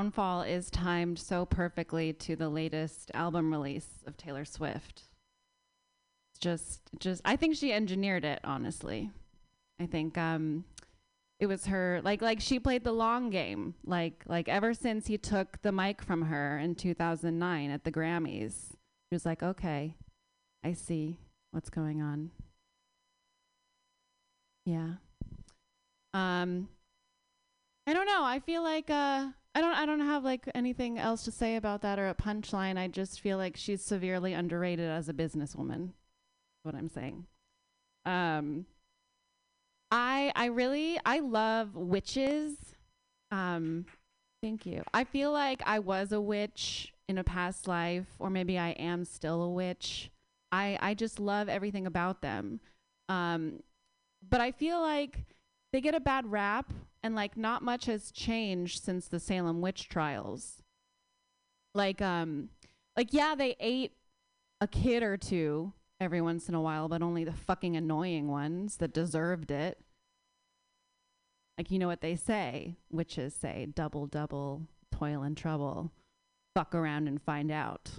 downfall is timed so perfectly to the latest album release of Taylor Swift. Just, just, I think she engineered it. Honestly, I think um, it was her. Like, like she played the long game. Like, like ever since he took the mic from her in 2009 at the Grammys, she was like, okay, I see what's going on. Yeah. Um, I don't know. I feel like uh, I don't. I don't have like anything else to say about that or a punchline. I just feel like she's severely underrated as a businesswoman. What I'm saying. Um, I I really I love witches. Um, thank you. I feel like I was a witch in a past life, or maybe I am still a witch. I I just love everything about them. Um, but I feel like they get a bad rap and like not much has changed since the Salem witch trials. Like um like yeah, they ate a kid or two every once in a while, but only the fucking annoying ones that deserved it. Like you know what they say, witches say, double double, toil and trouble. Fuck around and find out.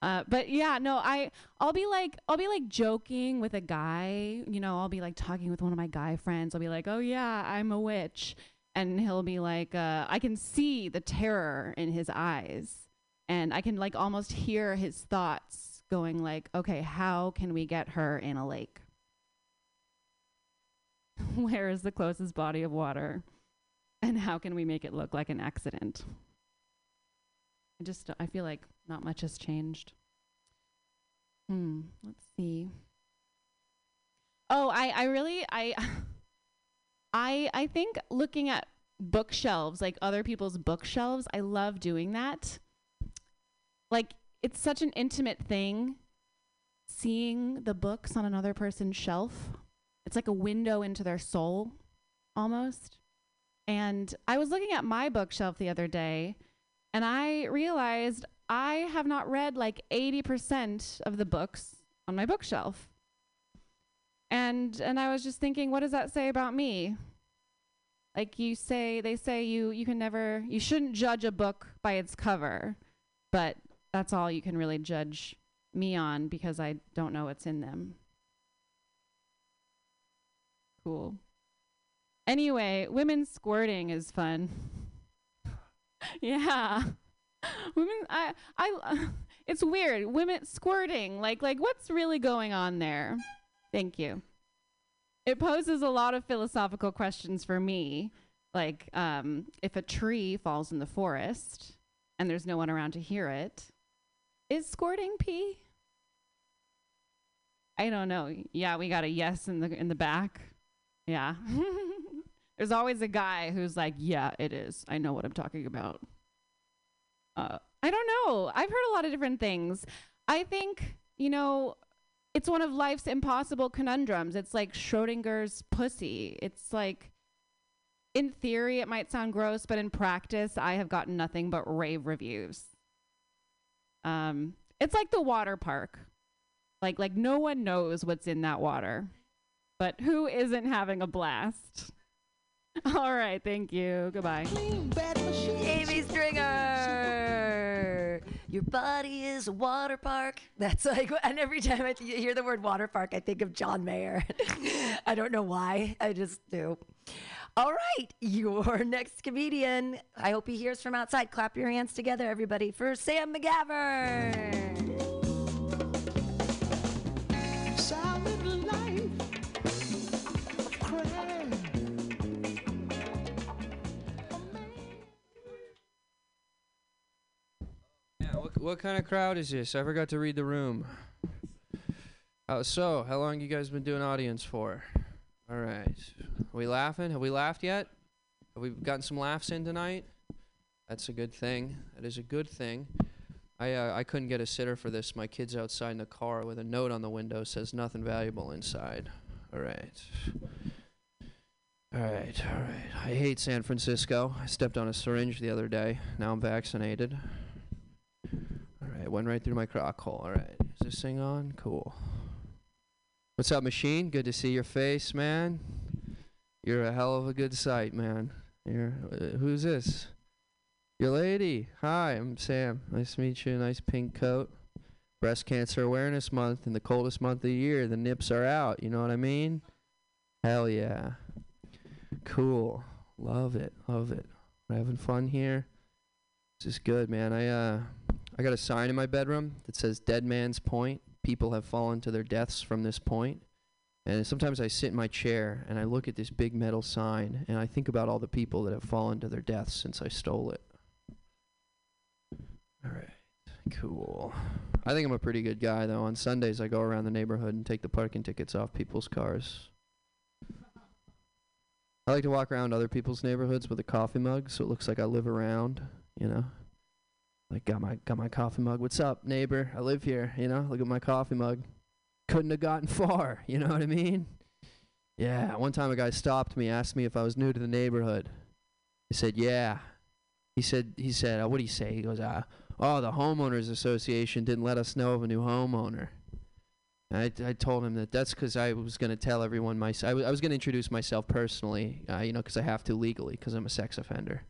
Uh, but yeah, no, I I'll be like I'll be like joking with a guy, you know, I'll be like talking with one of my guy friends. I'll be like, "Oh yeah, I'm a witch." And he'll be like, uh, I can see the terror in his eyes. And I can like almost hear his thoughts going like, "Okay, how can we get her in a lake?" Where is the closest body of water? And how can we make it look like an accident? I just I feel like not much has changed. Hmm. Let's see. Oh, I I really I I I think looking at bookshelves, like other people's bookshelves, I love doing that. Like it's such an intimate thing seeing the books on another person's shelf. It's like a window into their soul almost. And I was looking at my bookshelf the other day and I realized I have not read like 80% of the books on my bookshelf. And and I was just thinking what does that say about me? Like you say they say you you can never you shouldn't judge a book by its cover, but that's all you can really judge me on because I don't know what's in them. Cool. Anyway, women squirting is fun. yeah. Women I I it's weird. Women squirting. Like like what's really going on there? Thank you. It poses a lot of philosophical questions for me. Like um if a tree falls in the forest and there's no one around to hear it, is squirting pee? I don't know. Yeah, we got a yes in the in the back. Yeah. There's always a guy who's like, "Yeah, it is. I know what I'm talking about." Uh, I don't know. I've heard a lot of different things. I think, you know, it's one of life's impossible conundrums. It's like Schrodinger's pussy. It's like in theory it might sound gross, but in practice I have gotten nothing but rave reviews. Um, it's like the water park. Like like no one knows what's in that water. But who isn't having a blast? All right, thank you. Goodbye. Amy Stringer. Your body is a water park. That's like, and every time I th- hear the word water park, I think of John Mayer. I don't know why. I just do. All right, your next comedian. I hope he hears from outside. Clap your hands together, everybody, for Sam McGavern. What, kind of crowd is this? I forgot to read the room. Oh, so how long you guys been doing audience for? All right. Are we laughing? Have we laughed yet? Have we gotten some laughs in tonight? That's a good thing. That is a good thing. I uh, I couldn't get a sitter for this. My kid's outside in the car with a note on the window says nothing valuable inside. All right. All right, all right. I hate San Francisco. I stepped on a syringe the other day. Now I'm vaccinated. Right, went right through my crock hole. All right, is this thing on? Cool. What's up, machine? Good to see your face, man. You're a hell of a good sight, man. Here, uh, who's this? Your lady. Hi, I'm Sam. Nice to meet you. Nice pink coat. Breast Cancer Awareness Month in the coldest month of the year. The nips are out. You know what I mean? Hell yeah. Cool. Love it. Love it. We're having fun here. This is good, man. I uh, I got a sign in my bedroom that says "Dead Man's Point." People have fallen to their deaths from this point. And sometimes I sit in my chair and I look at this big metal sign and I think about all the people that have fallen to their deaths since I stole it. All right. Cool. I think I'm a pretty good guy though. On Sundays I go around the neighborhood and take the parking tickets off people's cars. I like to walk around other people's neighborhoods with a coffee mug so it looks like I live around, you know. Like got my got my coffee mug. What's up, neighbor? I live here, you know. Look at my coffee mug. Couldn't have gotten far, you know what I mean? Yeah, one time a guy stopped me, asked me if I was new to the neighborhood. I said, "Yeah." He said he said, uh, "What do you say?" He goes, uh, "Oh, the homeowners association didn't let us know of a new homeowner." I, I told him that that's because I was going to tell everyone my I, w- I was going to introduce myself personally, uh, you know, because I have to legally because I'm a sex offender.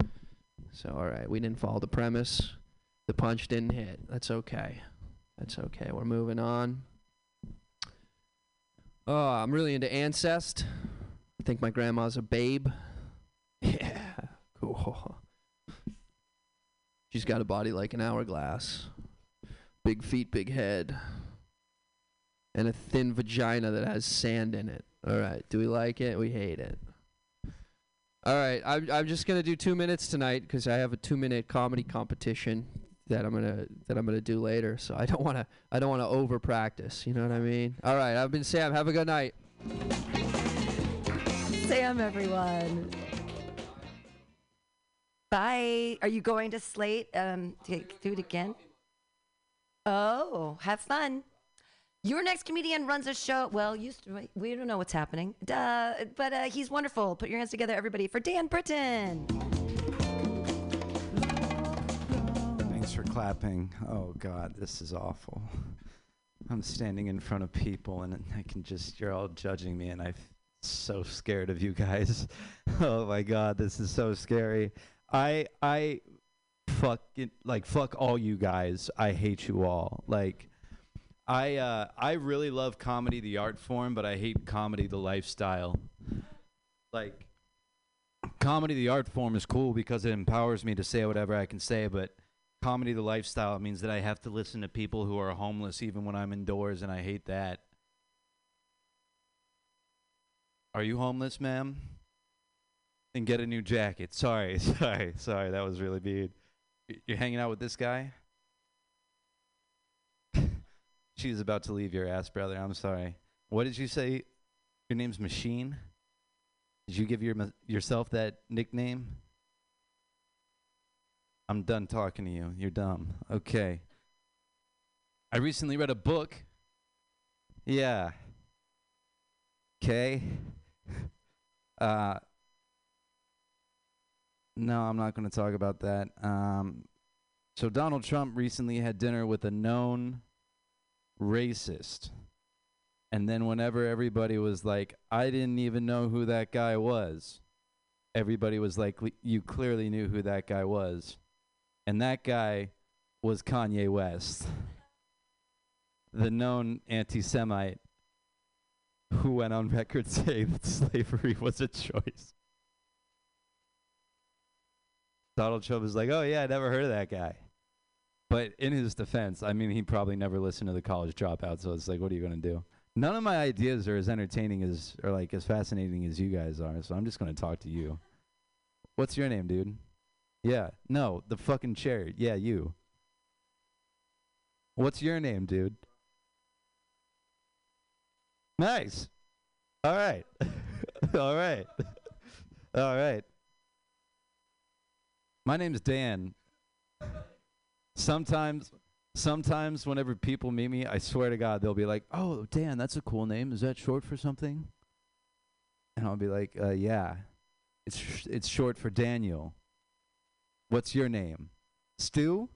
So all right, we didn't follow the premise. The punch didn't hit. That's okay. That's okay. We're moving on. Oh, I'm really into ancest. I think my grandma's a babe. Yeah, cool. She's got a body like an hourglass. Big feet, big head. And a thin vagina that has sand in it. All right. Do we like it? We hate it. All right. I'm, I'm just going to do two minutes tonight because I have a two minute comedy competition that I'm gonna that I'm gonna do later. So I don't wanna I don't wanna over practice. You know what I mean? All right, I've been Sam. Have a good night. Sam, everyone. Bye. Are you going to Slate? Um, to do it again? Oh, have fun. Your next comedian runs a show. Well, used to, we don't know what's happening. Duh, but uh, he's wonderful. Put your hands together, everybody, for Dan Britton. Thanks for clapping. Oh God, this is awful. I'm standing in front of people and I can just you're all judging me and I'm so scared of you guys. oh my God, this is so scary. I I fuck it, like fuck all you guys. I hate you all. Like I uh I really love comedy the art form, but I hate comedy the lifestyle. Like comedy the art form is cool because it empowers me to say whatever I can say, but comedy the lifestyle means that I have to listen to people who are homeless even when I'm indoors and I hate that. Are you homeless, ma'am? And get a new jacket. Sorry, sorry, sorry. That was really mean. You're hanging out with this guy? She's about to leave your ass, brother. I'm sorry. What did you say? Your name's Machine? Did you give your yourself that nickname? I'm done talking to you. You're dumb. Okay. I recently read a book. Yeah. Okay. Uh No, I'm not going to talk about that. Um so Donald Trump recently had dinner with a known racist. And then whenever everybody was like, I didn't even know who that guy was. Everybody was like, you clearly knew who that guy was and that guy was Kanye West, the known anti Semite who went on record saying that slavery was a choice. Donald Trump is like, oh, yeah, I never heard of that guy. But in his defense, I mean, he probably never listened to the college dropout, so it's like, what are you going to do? None of my ideas are as entertaining as, or like as fascinating as you guys are, so I'm just going to talk to you. What's your name, dude? Yeah. No, the fucking chair. Yeah, you. What's your name, dude? Nice. All right. All right. All right. My name's Dan. Sometimes sometimes whenever people meet me, I swear to God, they'll be like, "Oh, Dan, that's a cool name. Is that short for something?" And I'll be like, uh, "Yeah. It's sh- it's short for Daniel." What's your name? Stu?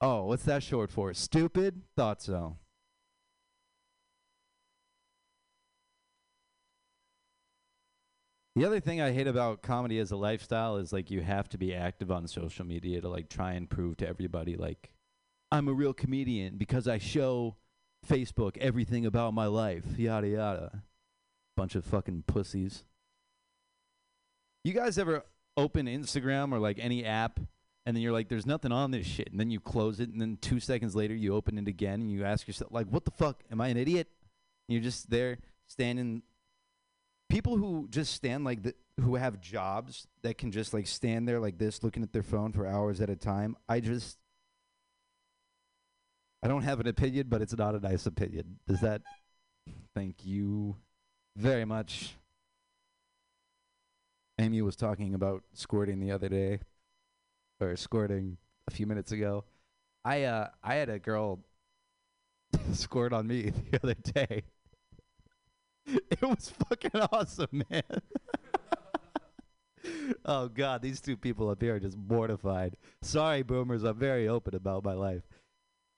Oh, what's that short for? Stupid? Thought so. The other thing I hate about comedy as a lifestyle is like you have to be active on social media to like try and prove to everybody like I'm a real comedian because I show Facebook everything about my life, yada yada. Bunch of fucking pussies. You guys ever open Instagram or like any app and then you're like there's nothing on this shit and then you close it and then 2 seconds later you open it again and you ask yourself like what the fuck? Am I an idiot? And you're just there standing. People who just stand like th- who have jobs that can just like stand there like this looking at their phone for hours at a time i just i don't have an opinion but it's not a nice opinion. Does that thank you very much amy was talking about squirting the other day or squirting a few minutes ago i uh i had a girl squirt on me the other day it was fucking awesome, man. oh god, these two people up here are just mortified. Sorry, boomers, I'm very open about my life.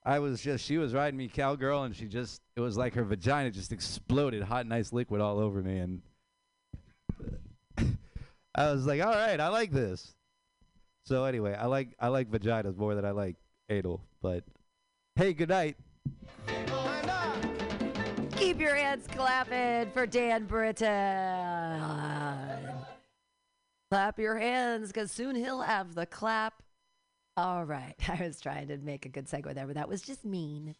I was just she was riding me cowgirl and she just it was like her vagina just exploded hot nice liquid all over me and I was like, "All right, I like this." So anyway, I like I like vaginas more than I like anal, but hey, good night. Keep your hands clapping for Dan Britton. Clap your hands because soon he'll have the clap. All right. I was trying to make a good segue there, but that was just mean.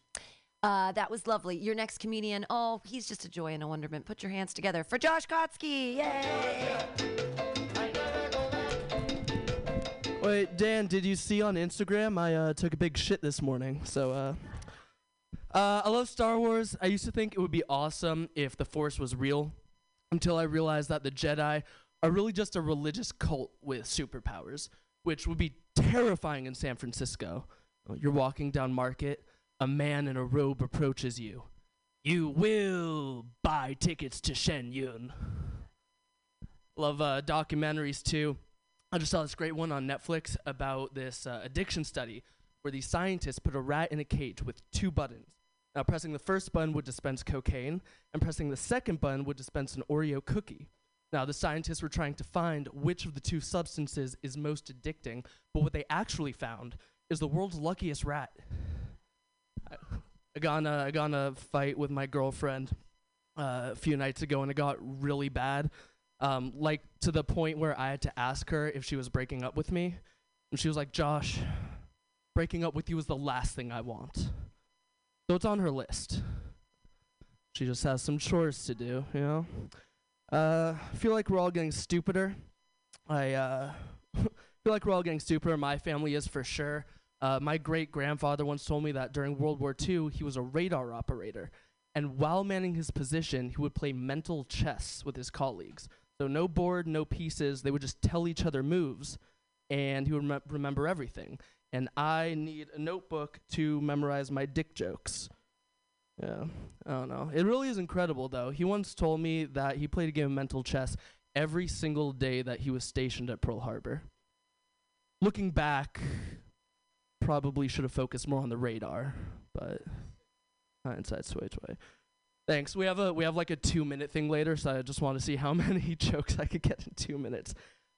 Uh, that was lovely. Your next comedian, oh, he's just a joy and a wonderment. Put your hands together for Josh Kotsky. Yay! Dan, did you see on Instagram? I uh, took a big shit this morning. So, uh, uh, I love Star Wars. I used to think it would be awesome if the Force was real, until I realized that the Jedi are really just a religious cult with superpowers, which would be terrifying in San Francisco. You're walking down Market, a man in a robe approaches you. You will buy tickets to Shen Yun. Love uh, documentaries too. I just saw this great one on Netflix about this uh, addiction study where these scientists put a rat in a cage with two buttons. Now, pressing the first button would dispense cocaine, and pressing the second button would dispense an Oreo cookie. Now, the scientists were trying to find which of the two substances is most addicting, but what they actually found is the world's luckiest rat. I, got a, I got in a fight with my girlfriend uh, a few nights ago, and it got really bad. Um, like to the point where I had to ask her if she was breaking up with me, and she was like, "Josh, breaking up with you is the last thing I want." So it's on her list. She just has some chores to do, you know. Uh, I feel like we're all getting stupider. I uh, feel like we're all getting stupider. My family is for sure. Uh, my great grandfather once told me that during World War II, he was a radar operator. And while manning his position, he would play mental chess with his colleagues. So no board, no pieces. They would just tell each other moves, and he would rem- remember everything. And I need a notebook to memorize my dick jokes. Yeah, I don't know. It really is incredible, though. He once told me that he played a game of mental chess every single day that he was stationed at Pearl Harbor. Looking back, probably should have focused more on the radar, but hindsight sway sway. Thanks. We have a we have like a two minute thing later, so I just want to see how many jokes I could get in two minutes.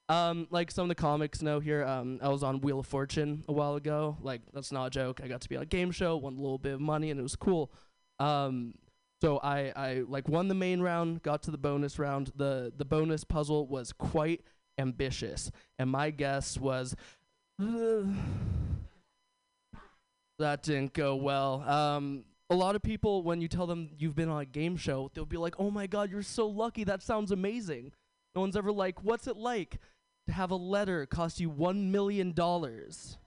Um, like some of the comics know here, um, I was on Wheel of Fortune a while ago. Like that's not a joke. I got to be on a game show, won a little bit of money, and it was cool. Um, so I, I like won the main round, got to the bonus round. The the bonus puzzle was quite ambitious, and my guess was that didn't go well. Um, a lot of people, when you tell them you've been on a game show, they'll be like, "Oh my God, you're so lucky! That sounds amazing." No one's ever like, "What's it like to have a letter cost you one million dollars?"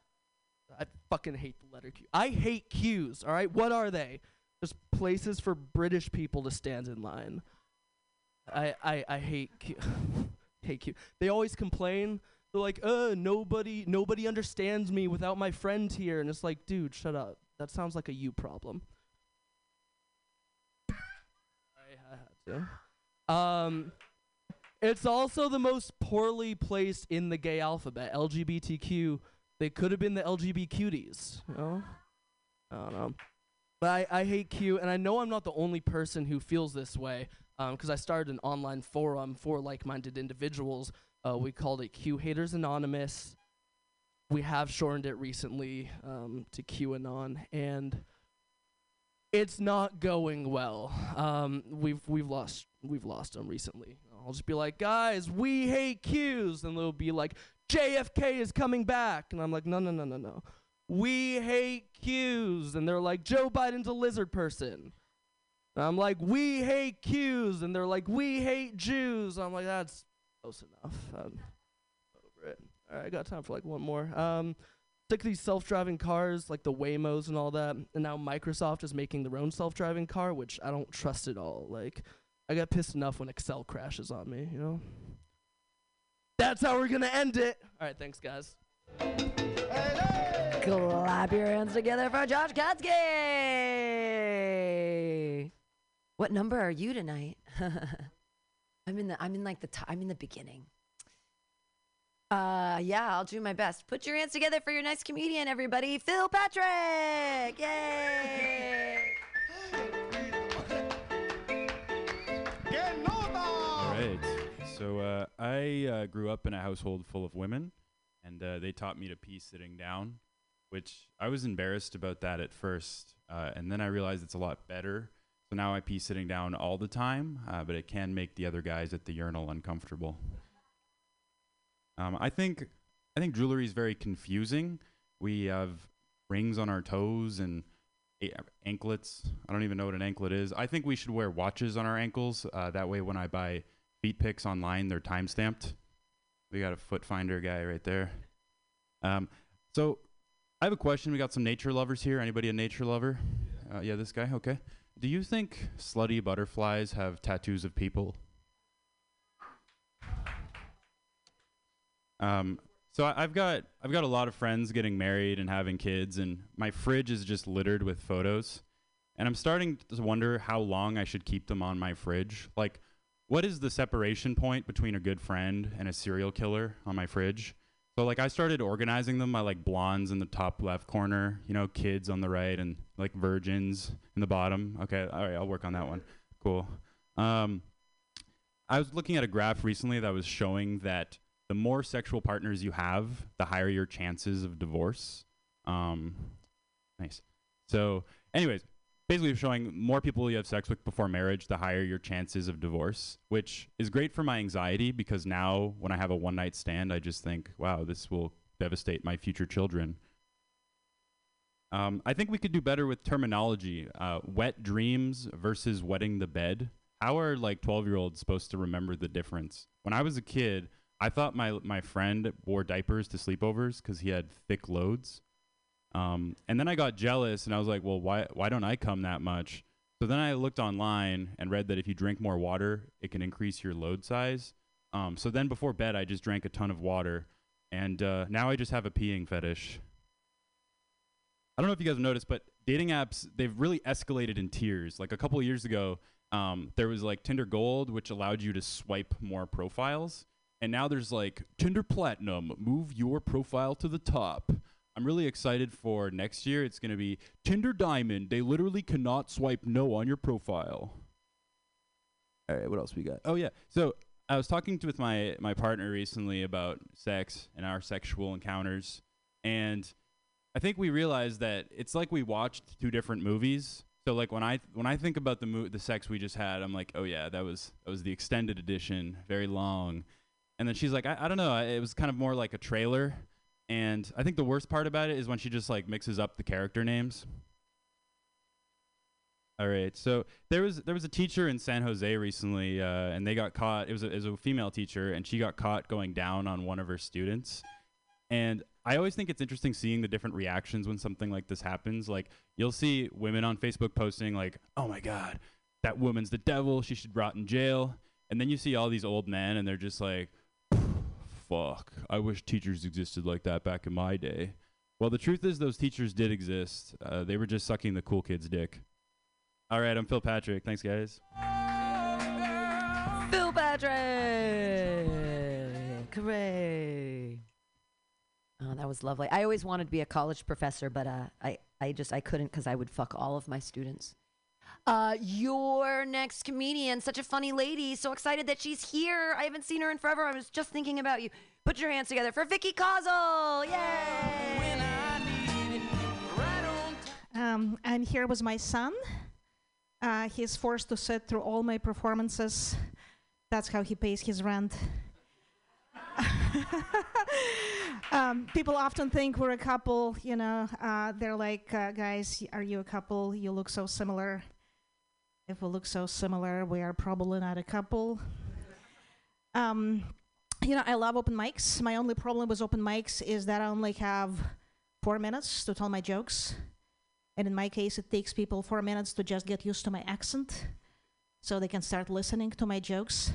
I fucking hate the letter Q. I hate queues. All right, what are they? Just places for British people to stand in line. I I, I hate queue. hate queue. They always complain. They're like, "Uh, nobody nobody understands me without my friend here," and it's like, dude, shut up. That sounds like a you problem. To. Um, it's also the most poorly placed in the gay alphabet. LGBTQ. They could have been the LGB cuties. You know? I don't know. But I, I hate Q, and I know I'm not the only person who feels this way. because I started an online forum for like-minded individuals. Uh, we called it Q Haters Anonymous. We have shortened it recently um, to QAnon, and it's not going well. Um, we've we've lost we've lost them recently. I'll just be like, guys, we hate Qs, and they'll be like, JFK is coming back, and I'm like, no, no, no, no, no. We hate Qs, and they're like, Joe Biden's a lizard person. And I'm like, we hate Qs, and they're like, we hate Jews. I'm like, that's close enough. I'm over it. All right, I got time for like one more. Um, sick of these self-driving cars, like the Waymos and all that. And now Microsoft is making their own self-driving car, which I don't trust at all. Like, I got pissed enough when Excel crashes on me, you know? That's how we're gonna end it. All right, thanks, guys. Clap your hands together for Josh Katsky. What number are you tonight? I'm in the. I'm in like the. I'm in the beginning. Uh, yeah, I'll do my best. Put your hands together for your next comedian, everybody. Phil Patrick. Yay! All right. So uh, I uh, grew up in a household full of women, and uh, they taught me to pee sitting down, which I was embarrassed about that at first, uh, and then I realized it's a lot better. So now I pee sitting down all the time, uh, but it can make the other guys at the urinal uncomfortable. Um, I think I think jewelry is very confusing. We have rings on our toes and anklets. I don't even know what an anklet is. I think we should wear watches on our ankles. Uh, that way, when I buy feet pics online, they're time stamped. We got a foot finder guy right there. Um, so I have a question. We got some nature lovers here. Anybody a nature lover? Uh, yeah, this guy. Okay. Do you think slutty butterflies have tattoos of people? Um, so I, I've got I've got a lot of friends getting married and having kids, and my fridge is just littered with photos. And I'm starting to wonder how long I should keep them on my fridge. Like, what is the separation point between a good friend and a serial killer on my fridge? So like I started organizing them by like blondes in the top left corner, you know, kids on the right, and like virgins in the bottom. Okay, all right, I'll work on that one. Cool. Um, I was looking at a graph recently that was showing that the more sexual partners you have, the higher your chances of divorce. Um, nice. So, anyways, basically showing more people you have sex with before marriage, the higher your chances of divorce, which is great for my anxiety because now when I have a one night stand, I just think, wow, this will devastate my future children. Um, I think we could do better with terminology. Uh, wet dreams versus wetting the bed. How are like 12 year olds supposed to remember the difference? When I was a kid, I thought my, my friend wore diapers to sleepovers because he had thick loads. Um, and then I got jealous and I was like, well, why, why don't I come that much? So then I looked online and read that if you drink more water, it can increase your load size. Um, so then before bed, I just drank a ton of water. And uh, now I just have a peeing fetish. I don't know if you guys have noticed, but dating apps, they've really escalated in tiers. Like a couple years ago, um, there was like Tinder Gold, which allowed you to swipe more profiles. And now there's like Tinder Platinum, move your profile to the top. I'm really excited for next year. It's going to be Tinder Diamond. They literally cannot swipe no on your profile. All right, what else we got? Oh yeah. So I was talking to, with my my partner recently about sex and our sexual encounters, and I think we realized that it's like we watched two different movies. So like when I when I think about the mo- the sex we just had, I'm like, oh yeah, that was that was the extended edition, very long. And then she's like, I, I don't know, it was kind of more like a trailer. And I think the worst part about it is when she just like mixes up the character names. All right, so there was there was a teacher in San Jose recently, uh, and they got caught. It was a, it was a female teacher, and she got caught going down on one of her students. And I always think it's interesting seeing the different reactions when something like this happens. Like you'll see women on Facebook posting like, "Oh my God, that woman's the devil. She should rot in jail." And then you see all these old men, and they're just like, "Fuck, I wish teachers existed like that back in my day." Well, the truth is, those teachers did exist. Uh, they were just sucking the cool kid's dick. All right, I'm Phil Patrick. Thanks, guys. Phil Patrick. Hooray. Oh, that was lovely. I always wanted to be a college professor, but uh, I, I just I couldn't because I would fuck all of my students. Uh, your next comedian, such a funny lady. So excited that she's here. I haven't seen her in forever. I was just thinking about you. Put your hands together for Vicky Kozel. Yay! Um, I'm here was my son. Uh, he's forced to sit through all my performances. That's how he pays his rent. um, people often think we're a couple, you know. Uh, they're like, uh, guys, are you a couple? You look so similar. If we look so similar, we are probably not a couple. Um, you know, I love open mics. My only problem with open mics is that I only have four minutes to tell my jokes. And in my case, it takes people four minutes to just get used to my accent so they can start listening to my jokes.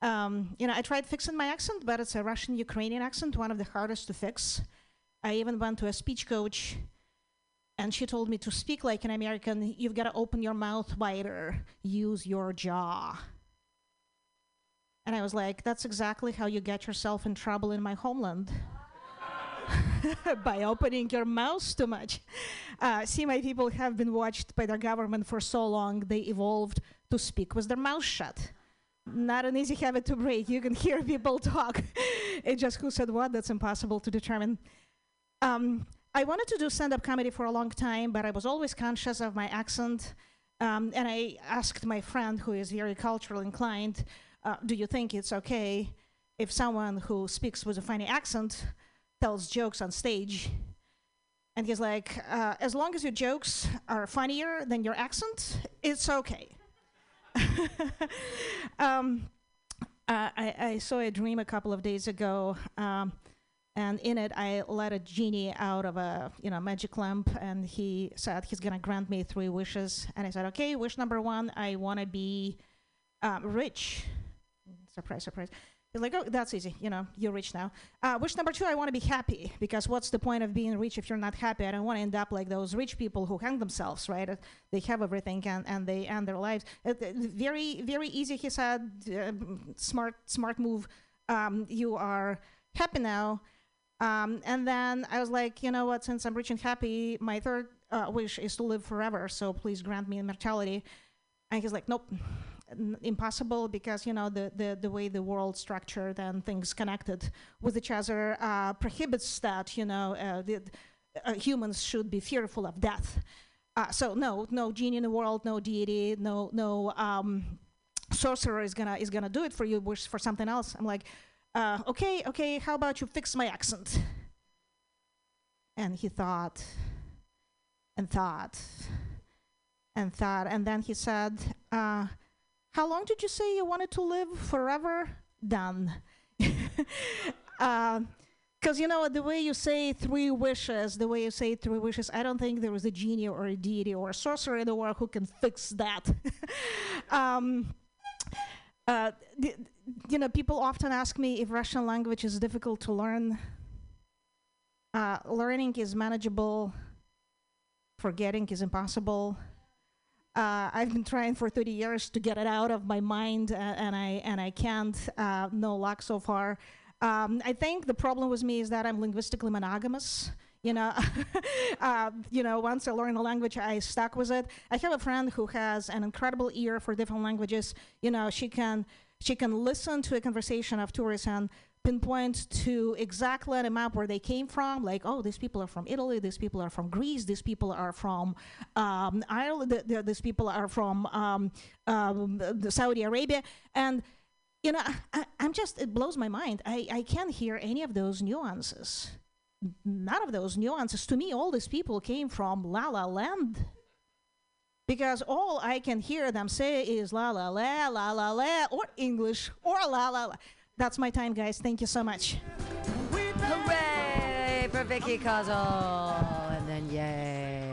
Um, you know, I tried fixing my accent, but it's a Russian Ukrainian accent, one of the hardest to fix. I even went to a speech coach, and she told me to speak like an American, you've got to open your mouth wider, use your jaw. And I was like, that's exactly how you get yourself in trouble in my homeland. by opening your mouth too much. Uh, see, my people have been watched by their government for so long, they evolved to speak with their mouth shut. Not an easy habit to break. You can hear people talk. it's just who said what, that's impossible to determine. Um, I wanted to do stand up comedy for a long time, but I was always conscious of my accent. Um, and I asked my friend, who is very culturally inclined, uh, Do you think it's okay if someone who speaks with a funny accent tells jokes on stage. And he's like, uh, as long as your jokes are funnier than your accent, it's okay. um, uh, I, I, saw a dream a couple of days ago, um, and in it, I let a genie out of a you know magic lamp, and he said he's gonna grant me three wishes. And I said, okay, wish number one, I want to be um, rich. Surprise, surprise. He's like, oh, that's easy. You know, you're rich now. Uh, wish number two, I want to be happy because what's the point of being rich if you're not happy? I don't want to end up like those rich people who hang themselves, right? Uh, they have everything and, and they end their lives. Uh, very, very easy, he said. Uh, smart, smart move. Um, you are happy now. Um, and then I was like, you know what? Since I'm rich and happy, my third uh, wish is to live forever. So please grant me immortality. And he's like, nope impossible because you know the, the, the way the world structured and things connected with each other uh, prohibits that you know uh, the, uh, humans should be fearful of death. Uh, so no, no genie in the world, no deity, no no um, sorcerer is gonna is gonna do it for you. Wish for something else. I'm like, uh, okay, okay. How about you fix my accent? And he thought, and thought, and thought, and then he said, uh, how long did you say you wanted to live forever? Done. Because, uh, you know, the way you say three wishes, the way you say three wishes, I don't think there is a genie or a deity or a sorcerer in the world who can fix that. um, uh, you know, people often ask me if Russian language is difficult to learn. Uh, learning is manageable, forgetting is impossible. Uh, I've been trying for 30 years to get it out of my mind, and I and I can't. Uh, no luck so far. Um, I think the problem with me is that I'm linguistically monogamous. You know, uh, you know. Once I learn a language, I stuck with it. I have a friend who has an incredible ear for different languages. You know, she can she can listen to a conversation of tourists and pinpoint to exactly on a map where they came from, like, oh, these people are from Italy, these people are from Greece, these people are from um, Ireland, th- th- these people are from um, um, Saudi Arabia. And, you know, I, am just, it blows my mind. I, I can't hear any of those nuances. None of those nuances. To me, all these people came from La La Land. Because all I can hear them say is la la la, la la la, or English, or la la la. That's my time, guys. Thank you so much. Hooray for Vicky Kozel. And then yay.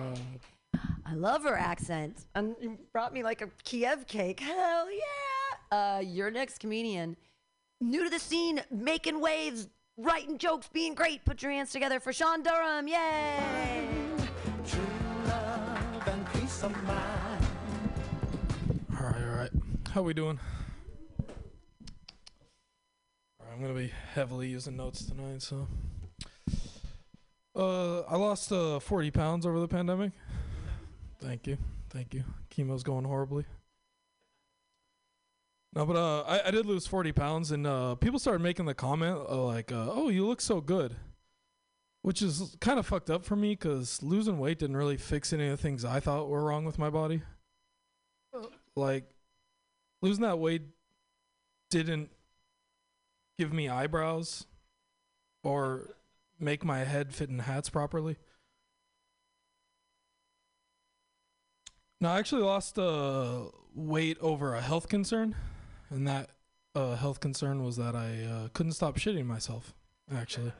I love her accent. And you brought me like a Kiev cake. Hell yeah. Uh, your next comedian, new to the scene, making waves, writing jokes, being great. Put your hands together for Sean Durham. Yay. All right, all right. How we doing? I'm gonna be heavily using notes tonight, so. Uh, I lost uh 40 pounds over the pandemic. Thank you, Thank you. Chemo's going horribly. No, but uh, I, I did lose 40 pounds, and uh, people started making the comment uh, like, uh, "Oh, you look so good," which is kind of fucked up for me because losing weight didn't really fix any of the things I thought were wrong with my body. Like, losing that weight didn't give me eyebrows or make my head fit in hats properly. No, I actually lost uh, weight over a health concern, and that uh, health concern was that I uh, couldn't stop shitting myself. Actually,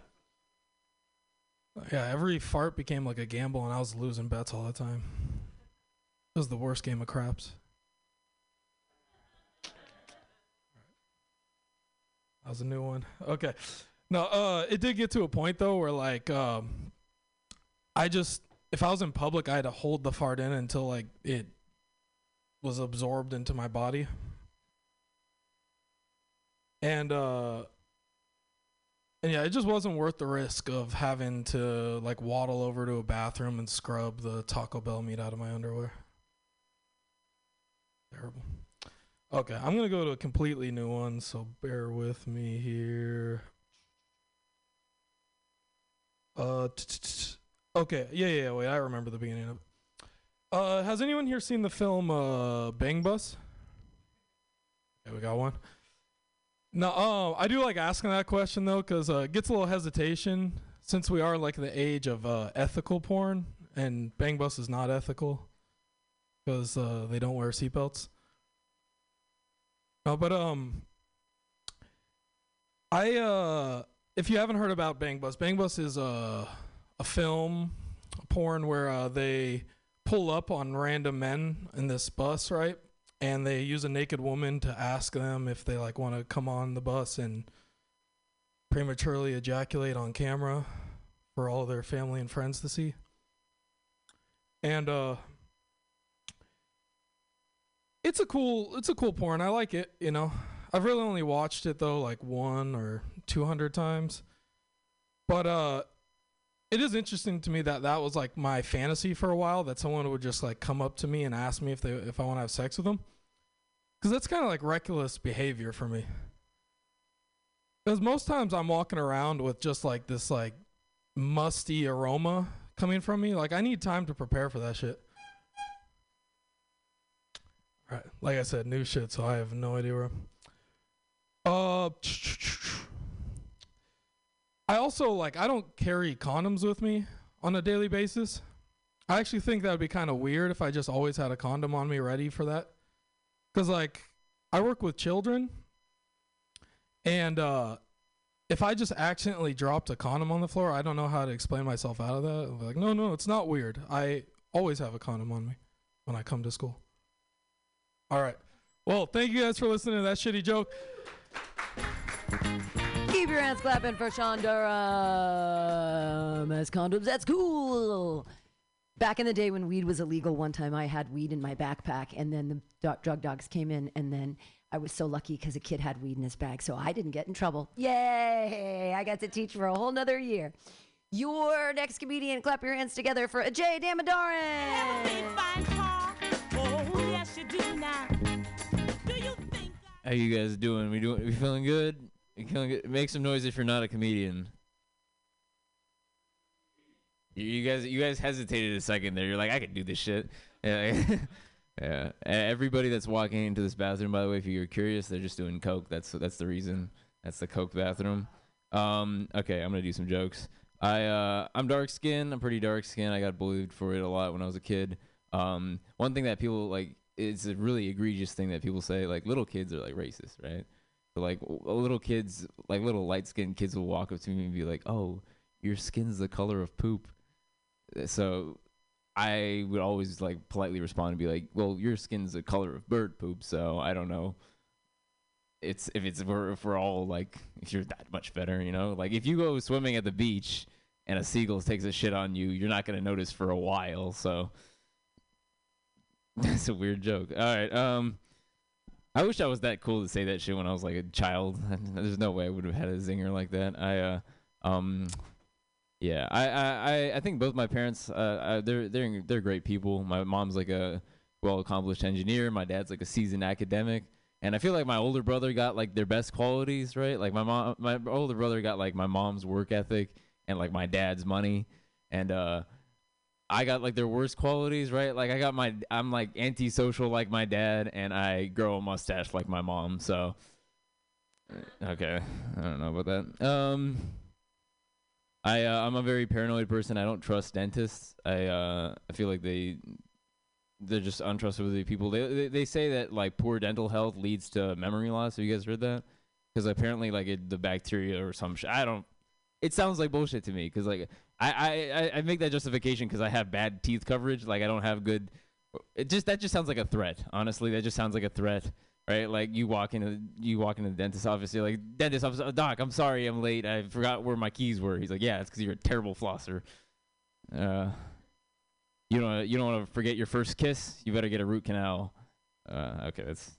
yeah, every fart became like a gamble, and I was losing bets all the time. It was the worst game of craps. That was a new one. Okay. No, uh, it did get to a point though where like um, I just if I was in public, I had to hold the fart in until like it was absorbed into my body. And uh and yeah, it just wasn't worth the risk of having to like waddle over to a bathroom and scrub the Taco Bell meat out of my underwear. Terrible. Okay, I'm gonna go to a completely new one, so bear with me here. Uh, okay, yeah, yeah, yeah, wait, I remember the beginning of it. Uh, has anyone here seen the film uh Bang Bus? Okay, we got one. No, uh, I do like asking that question though, cause uh, it gets a little hesitation since we are like the age of uh, ethical porn, and Bang Bus is not ethical, cause uh, they don't wear seatbelts. No, but um, I uh, if you haven't heard about Bang Bus, Bang Bus is a a film, a porn where uh, they pull up on random men in this bus, right? And they use a naked woman to ask them if they like want to come on the bus and prematurely ejaculate on camera for all their family and friends to see. And uh it's a cool it's a cool porn. I like it, you know. I've really only watched it though like one or 200 times. But uh it is interesting to me that that was like my fantasy for a while that someone would just like come up to me and ask me if they if I want to have sex with them. Cuz that's kind of like reckless behavior for me. Cuz most times I'm walking around with just like this like musty aroma coming from me. Like I need time to prepare for that shit. Right. Like I said, new shit, so I have no idea where. Uh, I also like I don't carry condoms with me on a daily basis. I actually think that would be kind of weird if I just always had a condom on me ready for that. Cuz like I work with children and uh if I just accidentally dropped a condom on the floor, I don't know how to explain myself out of that. I'm like, no, no, it's not weird. I always have a condom on me when I come to school. All right. Well, thank you guys for listening to that shitty joke. Keep your hands clapping for Sean Durham as condoms. That's cool. Back in the day when weed was illegal, one time I had weed in my backpack, and then the do- drug dogs came in, and then I was so lucky because a kid had weed in his bag, so I didn't get in trouble. Yay! I got to teach for a whole nother year. Your next comedian, clap your hands together for Ajay Damodaran. How you guys doing? We doing? We feeling good? Make some noise if you're not a comedian. You, guys, you guys hesitated a second there. You're like, I could do this shit. Yeah, yeah. Everybody that's walking into this bathroom, by the way, if you're curious, they're just doing coke. That's that's the reason. That's the coke bathroom. Um, okay, I'm gonna do some jokes. I uh, I'm dark skinned. I'm pretty dark skinned. I got bullied for it a lot when I was a kid. Um, one thing that people like it's a really egregious thing that people say like little kids are like racist, right? Like little kids, like little light skinned kids will walk up to me and be like, "Oh, your skin's the color of poop." Uh, So I would always like politely respond and be like, "Well, your skin's the color of bird poop, so I don't know." It's if it's if we're, if we're all like if you're that much better, you know. Like if you go swimming at the beach and a seagull takes a shit on you, you're not gonna notice for a while. So that's a weird joke. All right. Um, I wish I was that cool to say that shit when I was like a child. There's no way I would have had a zinger like that. I uh, um, yeah. I I I, think both my parents uh, uh they're they're they're great people. My mom's like a well accomplished engineer. My dad's like a seasoned academic. And I feel like my older brother got like their best qualities, right? Like my mom, my older brother got like my mom's work ethic and like my dad's money, and uh, I got like their worst qualities, right? Like I got my, I'm like antisocial like my dad, and I grow a mustache like my mom. So, okay, I don't know about that. Um, I uh, I'm a very paranoid person. I don't trust dentists. I uh I feel like they they're just untrustworthy people. They, they they say that like poor dental health leads to memory loss. Have you guys heard that? Because apparently like it, the bacteria or some shit. I don't. It sounds like bullshit to me. Because like I I I- make that justification because I have bad teeth coverage. Like I don't have good. It just that just sounds like a threat. Honestly, that just sounds like a threat. Right, like you walk into you walk into the dentist office, you're like, dentist office, "Oh, doc, I'm sorry, I'm late. I forgot where my keys were. He's like, yeah, it's because you're a terrible flosser. Uh, you don't you don't want to forget your first kiss. You better get a root canal. Uh, okay, that's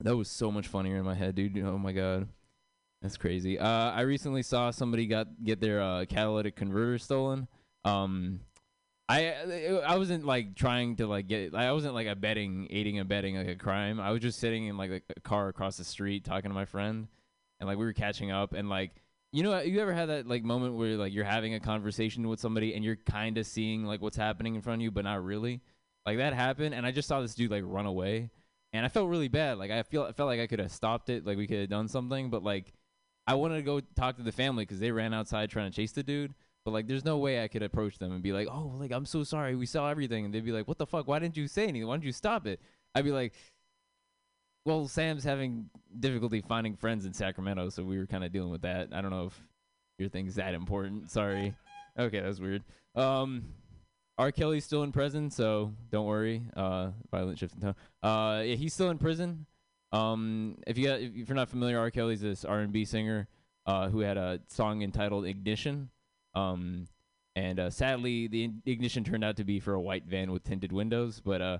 that was so much funnier in my head, dude. Oh my god, that's crazy. Uh, I recently saw somebody got get their uh, catalytic converter stolen. Um, I I wasn't like trying to like get. I wasn't like abetting, aiding, abetting like a crime. I was just sitting in like a car across the street talking to my friend, and like we were catching up, and like you know, you ever had that like moment where like you're having a conversation with somebody and you're kind of seeing like what's happening in front of you, but not really. Like that happened, and I just saw this dude like run away, and I felt really bad. Like I feel I felt like I could have stopped it, like we could have done something, but like I wanted to go talk to the family because they ran outside trying to chase the dude. But like, there's no way I could approach them and be like, "Oh, like I'm so sorry, we saw everything," and they'd be like, "What the fuck? Why didn't you say anything? Why didn't you stop it?" I'd be like, "Well, Sam's having difficulty finding friends in Sacramento, so we were kind of dealing with that. I don't know if your thing's that important. Sorry. Okay, that's weird. Um, R. Kelly's still in prison, so don't worry. Uh, violent shift in tone. Uh, yeah, he's still in prison. Um, if you if you're not familiar, R. Kelly's this R&B singer, uh, who had a song entitled "Ignition." Um, and uh, sadly, the ignition turned out to be for a white van with tinted windows. But uh,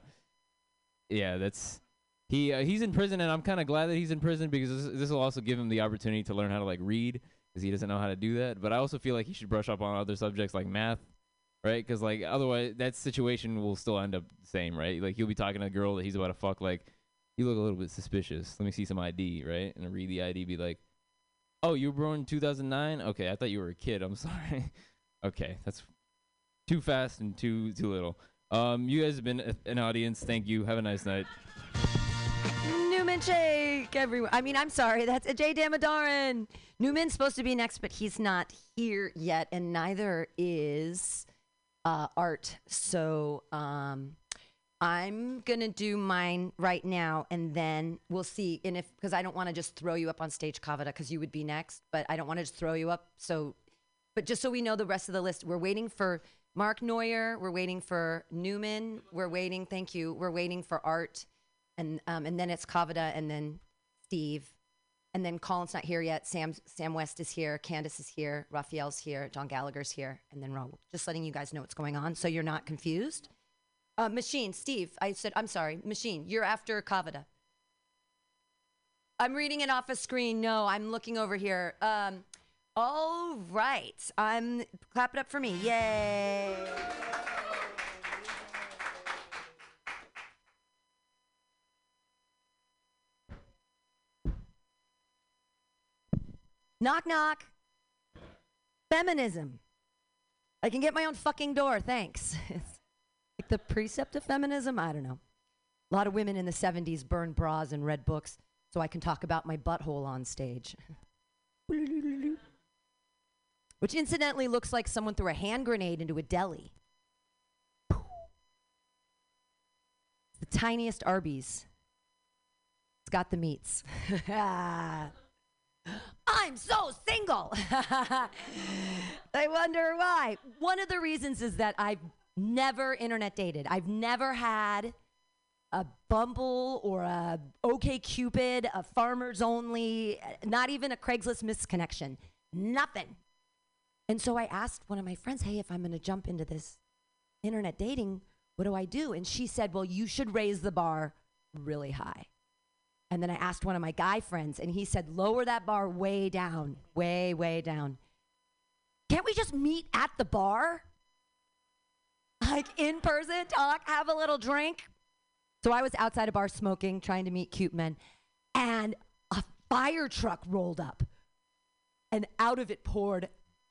yeah, that's he. Uh, he's in prison, and I'm kind of glad that he's in prison because this, this will also give him the opportunity to learn how to like read because he doesn't know how to do that. But I also feel like he should brush up on other subjects like math, right? Because like otherwise, that situation will still end up the same, right? Like he'll be talking to a girl that he's about to fuck, like you look a little bit suspicious. Let me see some ID, right? And read the ID, be like, oh, you were born in 2009. Okay, I thought you were a kid. I'm sorry. okay, that's too fast and too too little. Um, you guys have been a- an audience. Thank you. Have a nice night. Newman Shake, everyone. I mean, I'm sorry. That's Jay Damodaran. Newman's supposed to be next, but he's not here yet, and neither is uh, Art. So um, I'm gonna do mine right now, and then we'll see. And if because I don't want to just throw you up on stage, Kavada, because you would be next, but I don't want to just throw you up. So, but just so we know the rest of the list, we're waiting for Mark Neuer. We're waiting for Newman. We're waiting. Thank you. We're waiting for Art and um, and then it's Kavada, and then Steve, and then Colin's not here yet. Sam Sam West is here, Candace is here, Raphael's here, John Gallagher's here, and then Raul. Just letting you guys know what's going on, so you're not confused. Uh, Machine, Steve, I said I'm sorry, Machine, you're after Kavada. I'm reading it off a screen. No, I'm looking over here. Um, all right, I'm clap it up for me. Yay! Knock, knock. Feminism. I can get my own fucking door, thanks. Like the precept of feminism, I don't know. A lot of women in the 70s burned bras and read books so I can talk about my butthole on stage. Which incidentally looks like someone threw a hand grenade into a deli. It's the tiniest Arby's. It's got the meats. I'm so single. I wonder why. One of the reasons is that I've never internet dated. I've never had a Bumble or a OK Cupid, a Farmers Only, not even a Craigslist misconnection. Nothing. And so I asked one of my friends, "Hey, if I'm going to jump into this internet dating, what do I do?" And she said, "Well, you should raise the bar really high." And then I asked one of my guy friends, and he said, lower that bar way down, way, way down. Can't we just meet at the bar? Like in person, talk, have a little drink? So I was outside a bar smoking, trying to meet cute men, and a fire truck rolled up, and out of it poured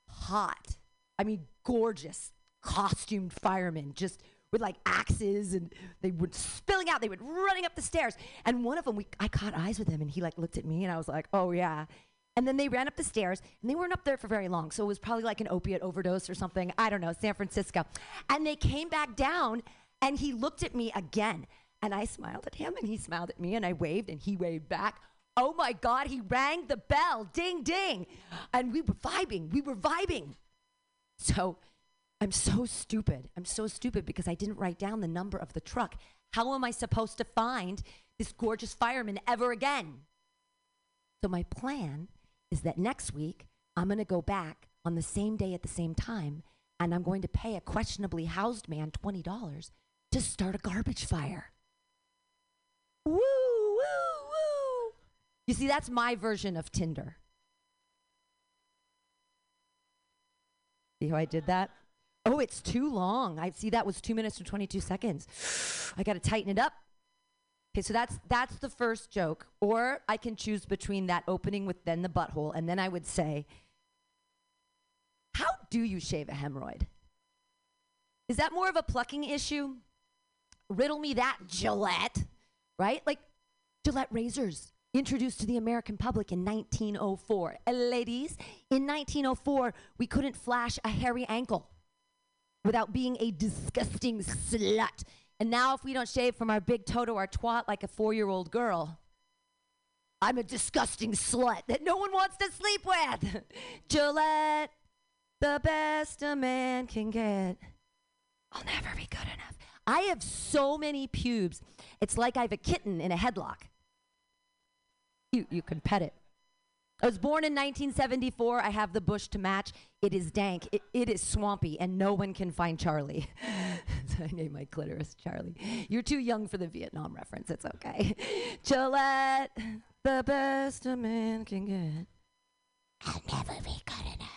hot, I mean, gorgeous costumed firemen, just with like axes, and they were spilling out. They were running up the stairs, and one of them, we I caught eyes with him, and he like looked at me, and I was like, oh yeah. And then they ran up the stairs, and they weren't up there for very long, so it was probably like an opiate overdose or something. I don't know, San Francisco. And they came back down, and he looked at me again, and I smiled at him, and he smiled at me, and I waved, and he waved back. Oh my God, he rang the bell, ding, ding. And we were vibing, we were vibing. So I'm so stupid. I'm so stupid because I didn't write down the number of the truck. How am I supposed to find this gorgeous fireman ever again? So my plan is that next week I'm going to go back on the same day at the same time and I'm going to pay a questionably housed man $20 to start a garbage fire. Woo, woo, woo. You see, that's my version of Tinder. See how I did that? Oh, it's too long. I see that was two minutes and 22 seconds. I got to tighten it up. Okay, so that's that's the first joke. Or I can choose between that opening with then the butthole, and then I would say, How do you shave a hemorrhoid? Is that more of a plucking issue? Riddle me that, Gillette. Right? Like Gillette razors introduced to the American public in 1904. Uh, ladies, in 1904, we couldn't flash a hairy ankle without being a disgusting slut. And now, if we don't shave from our big toe to our twat like a four year old girl, I'm a disgusting slut that no one wants to sleep with. Gillette, the best a man can get. I'll never be good enough. I have so many pubes. It's like I have a kitten in a headlock. You, you can pet it. I was born in 1974. I have the bush to match. It is dank. It, it is swampy, and no one can find Charlie. so I named my clitoris Charlie. You're too young for the Vietnam reference. It's okay. Gillette, the best a man can get. I'll never be good enough.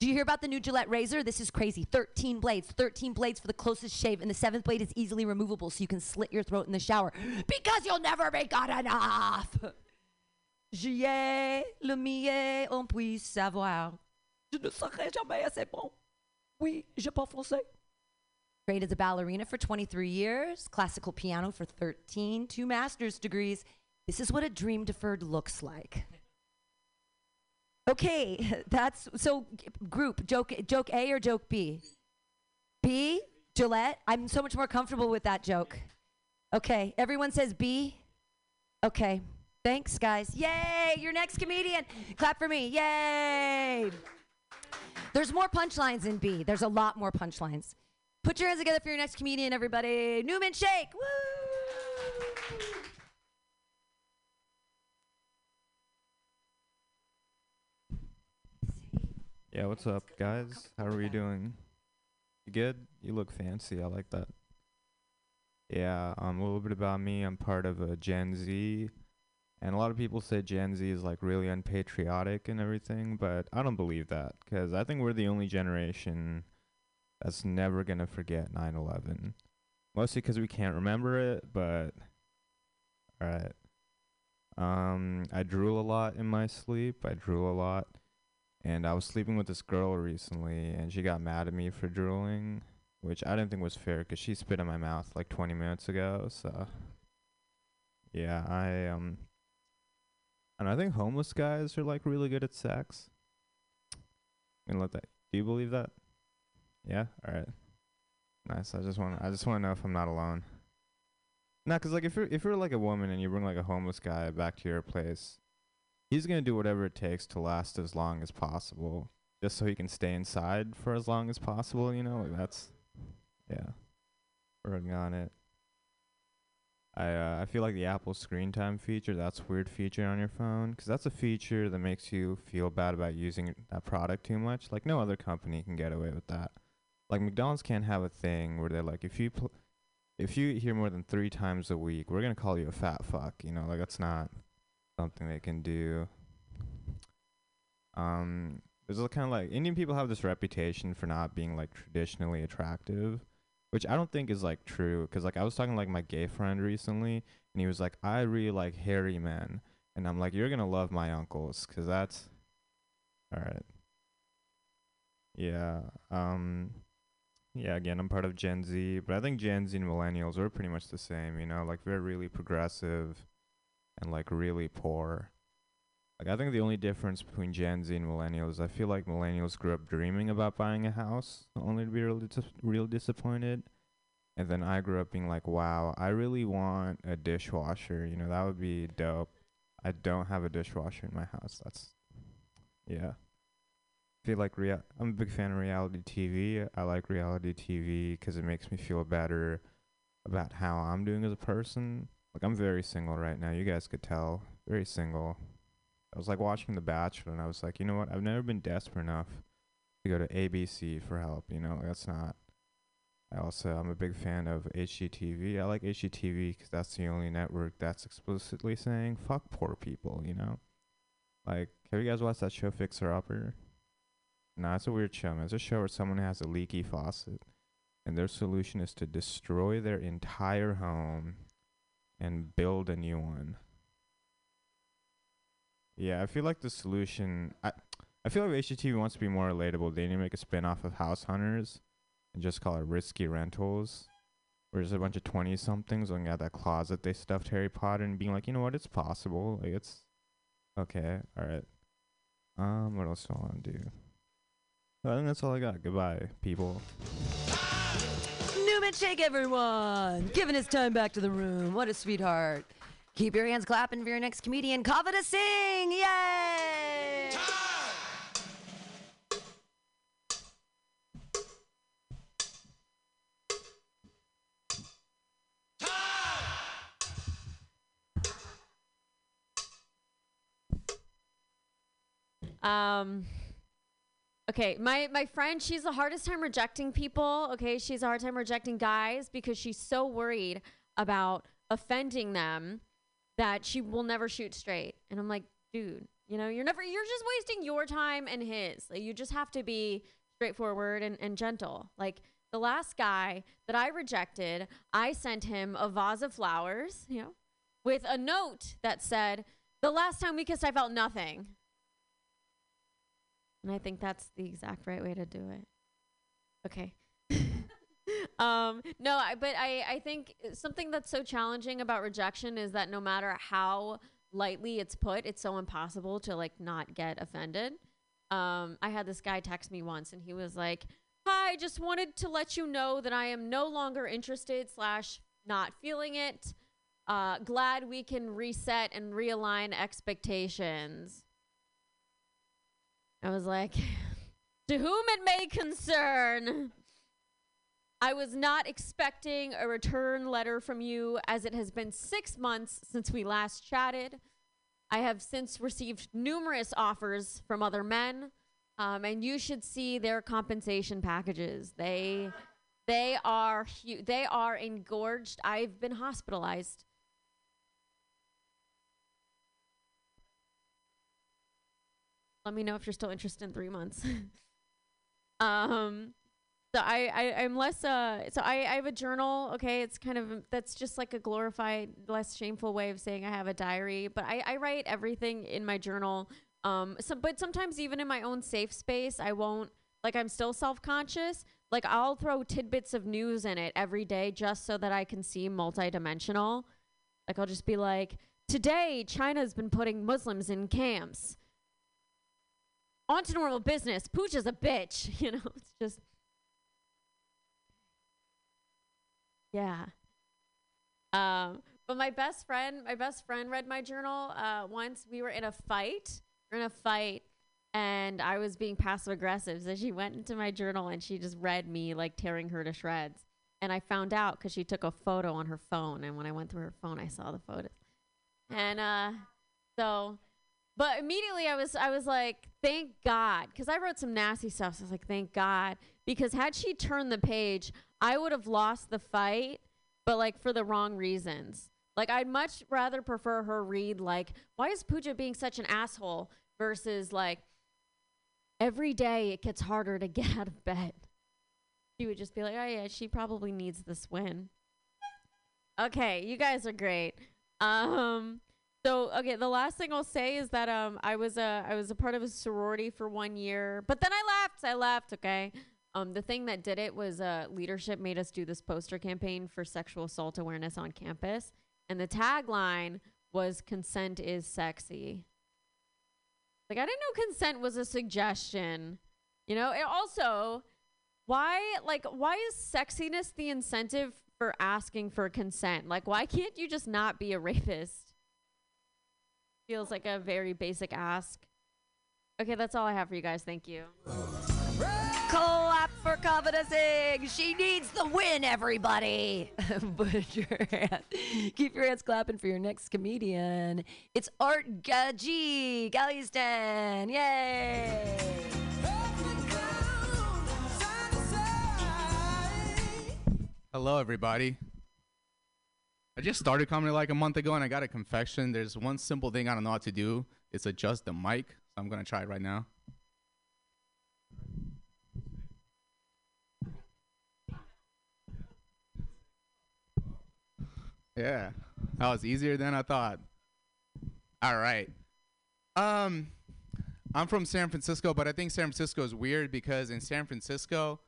Do you hear about the new Gillette razor? This is crazy. 13 blades, 13 blades for the closest shave, and the seventh blade is easily removable so you can slit your throat in the shower because you'll never be good enough. J'y ai le millet, on puisse savoir. Je ne serai jamais assez bon. Oui, je parle français. Trained as a ballerina for 23 years, classical piano for 13, two master's degrees. This is what a dream deferred looks like. Okay, that's so group joke joke A or joke B? B, Gillette. I'm so much more comfortable with that joke. Okay, everyone says B. Okay. Thanks, guys. Yay! Your next comedian. Clap for me. Yay! There's more punchlines in B. There's a lot more punchlines. Put your hands together for your next comedian, everybody. Newman Shake. Woo! Yeah, what's up, guys? How are we doing? You good? You look fancy. I like that. Yeah, um, a little bit about me. I'm part of a Gen Z, and a lot of people say Gen Z is like really unpatriotic and everything, but I don't believe that because I think we're the only generation that's never gonna forget 9/11. Mostly because we can't remember it, but alright. Um, I drool a lot in my sleep. I drool a lot. And I was sleeping with this girl recently, and she got mad at me for drooling, which I didn't think was fair because she spit in my mouth like 20 minutes ago. So, yeah, I um, and I think homeless guys are like really good at sex. I'm gonna let that. Do you believe that? Yeah. All right. Nice. I just want. I just want to know if I'm not alone. Nah, 'cause like if you're if you're like a woman and you bring like a homeless guy back to your place, he's gonna do whatever it takes to last as long as possible, just so he can stay inside for as long as possible. You know, like that's, yeah, working on it. I uh, I feel like the Apple Screen Time feature that's a weird feature on your phone because that's a feature that makes you feel bad about using that product too much. Like no other company can get away with that. Like McDonald's can't have a thing where they're like, if you pl- if you eat here more than three times a week, we're gonna call you a fat fuck. You know, like that's not something they can do. Um, there's kind of like Indian people have this reputation for not being like traditionally attractive, which I don't think is like true. Cause like I was talking to, like my gay friend recently, and he was like, I really like hairy men, and I'm like, you're gonna love my uncles, cause that's all right. Yeah. Um. Yeah. Again, I'm part of Gen Z, but I think Gen Z and millennials are pretty much the same. You know, like we're really progressive, and like really poor. Like I think the only difference between Gen Z and millennials, I feel like millennials grew up dreaming about buying a house, only to be real, dis- real disappointed. And then I grew up being like, wow, I really want a dishwasher. You know, that would be dope. I don't have a dishwasher in my house. That's, yeah. I feel like rea- I'm a big fan of reality TV. I like reality TV because it makes me feel better about how I'm doing as a person. Like I'm very single right now. You guys could tell, very single. I was like watching The Bachelor, and I was like, you know what? I've never been desperate enough to go to ABC for help. You know, that's not. I also I'm a big fan of HGTV. I like HGTV because that's the only network that's explicitly saying fuck poor people. You know, like have you guys watched that show Fixer Upper? No, it's a weird show. man. It's a show where someone has a leaky faucet, and their solution is to destroy their entire home and build a new one. Yeah, I feel like the solution. I I feel like HGTV wants to be more relatable. They need to make a spin off of House Hunters and just call it Risky Rentals. Where there's a bunch of 20 somethings looking at that closet they stuffed Harry Potter and being like, you know what, it's possible. Like, it's okay. All right. Um, what else do I want to do? I think that's all I got. Goodbye, people. Newman Shake, everyone. Giving his time back to the room. What a sweetheart. Keep your hands clapping for your next comedian, Kava to sing. Yay! Um, okay, my my friend, she's the hardest time rejecting people. Okay, she's a hard time rejecting guys because she's so worried about offending them that she will never shoot straight. And I'm like, dude, you know, you're never, you're just wasting your time and his. Like, you just have to be straightforward and, and gentle. Like the last guy that I rejected, I sent him a vase of flowers, you know, with a note that said, the last time we kissed, I felt nothing. And I think that's the exact right way to do it. Okay. um, no, I, but I, I think something that's so challenging about rejection is that no matter how lightly it's put, it's so impossible to like not get offended. Um, I had this guy text me once and he was like, Hi, just wanted to let you know that I am no longer interested slash not feeling it. Uh, glad we can reset and realign expectations. I was like, to whom it may concern. I was not expecting a return letter from you as it has been six months since we last chatted. I have since received numerous offers from other men, um, and you should see their compensation packages. They, they are hu- they are engorged. I've been hospitalized. Let me know if you're still interested in three months. um, so I, I I'm less uh so I, I have a journal okay? It's kind of that's just like a glorified less shameful way of saying I have a diary but I, I write everything in my journal. Um so but sometimes even in my own safe space I won't like I'm still self-conscious. Like I'll throw tidbits of news in it every day just so that I can seem multidimensional. Like I'll just be like today China's been putting Muslims in camps. On to normal business. Pooch is a bitch. You know it's just Yeah. Um, but my best friend, my best friend read my journal uh, once. We were in a fight. We were in a fight, and I was being passive aggressive. So she went into my journal and she just read me like tearing her to shreds. And I found out because she took a photo on her phone. And when I went through her phone, I saw the photo. And uh, so, but immediately I was, I was like, thank God, because I wrote some nasty stuff. So I was like, thank God, because had she turned the page, I would have lost the fight, but like for the wrong reasons. Like I'd much rather prefer her read like, why is Pooja being such an asshole versus like, every day it gets harder to get out of bed. She would just be like, "Oh yeah, she probably needs this win." Okay, you guys are great. Um, so okay, the last thing I'll say is that um, I was a I was a part of a sorority for one year, but then I left. I left. Okay. Um, the thing that did it was uh, leadership made us do this poster campaign for sexual assault awareness on campus, and the tagline was "Consent is sexy." Like I didn't know consent was a suggestion. You know, and also why like why is sexiness the incentive for asking for consent? Like why can't you just not be a rapist? Feels like a very basic ask. Okay, that's all I have for you guys. Thank you. Clap for Confidence Singh. She needs the win, everybody. Put your hand, keep your hands clapping for your next comedian. It's Art Gaji Gallistan. Yay! Hello, everybody. I just started comedy like a month ago, and I got a confession. There's one simple thing I don't know how to do. It's adjust the mic. So I'm gonna try it right now. Yeah, that was easier than I thought. All right. Um, I'm from San Francisco, but I think San Francisco is weird because in San Francisco,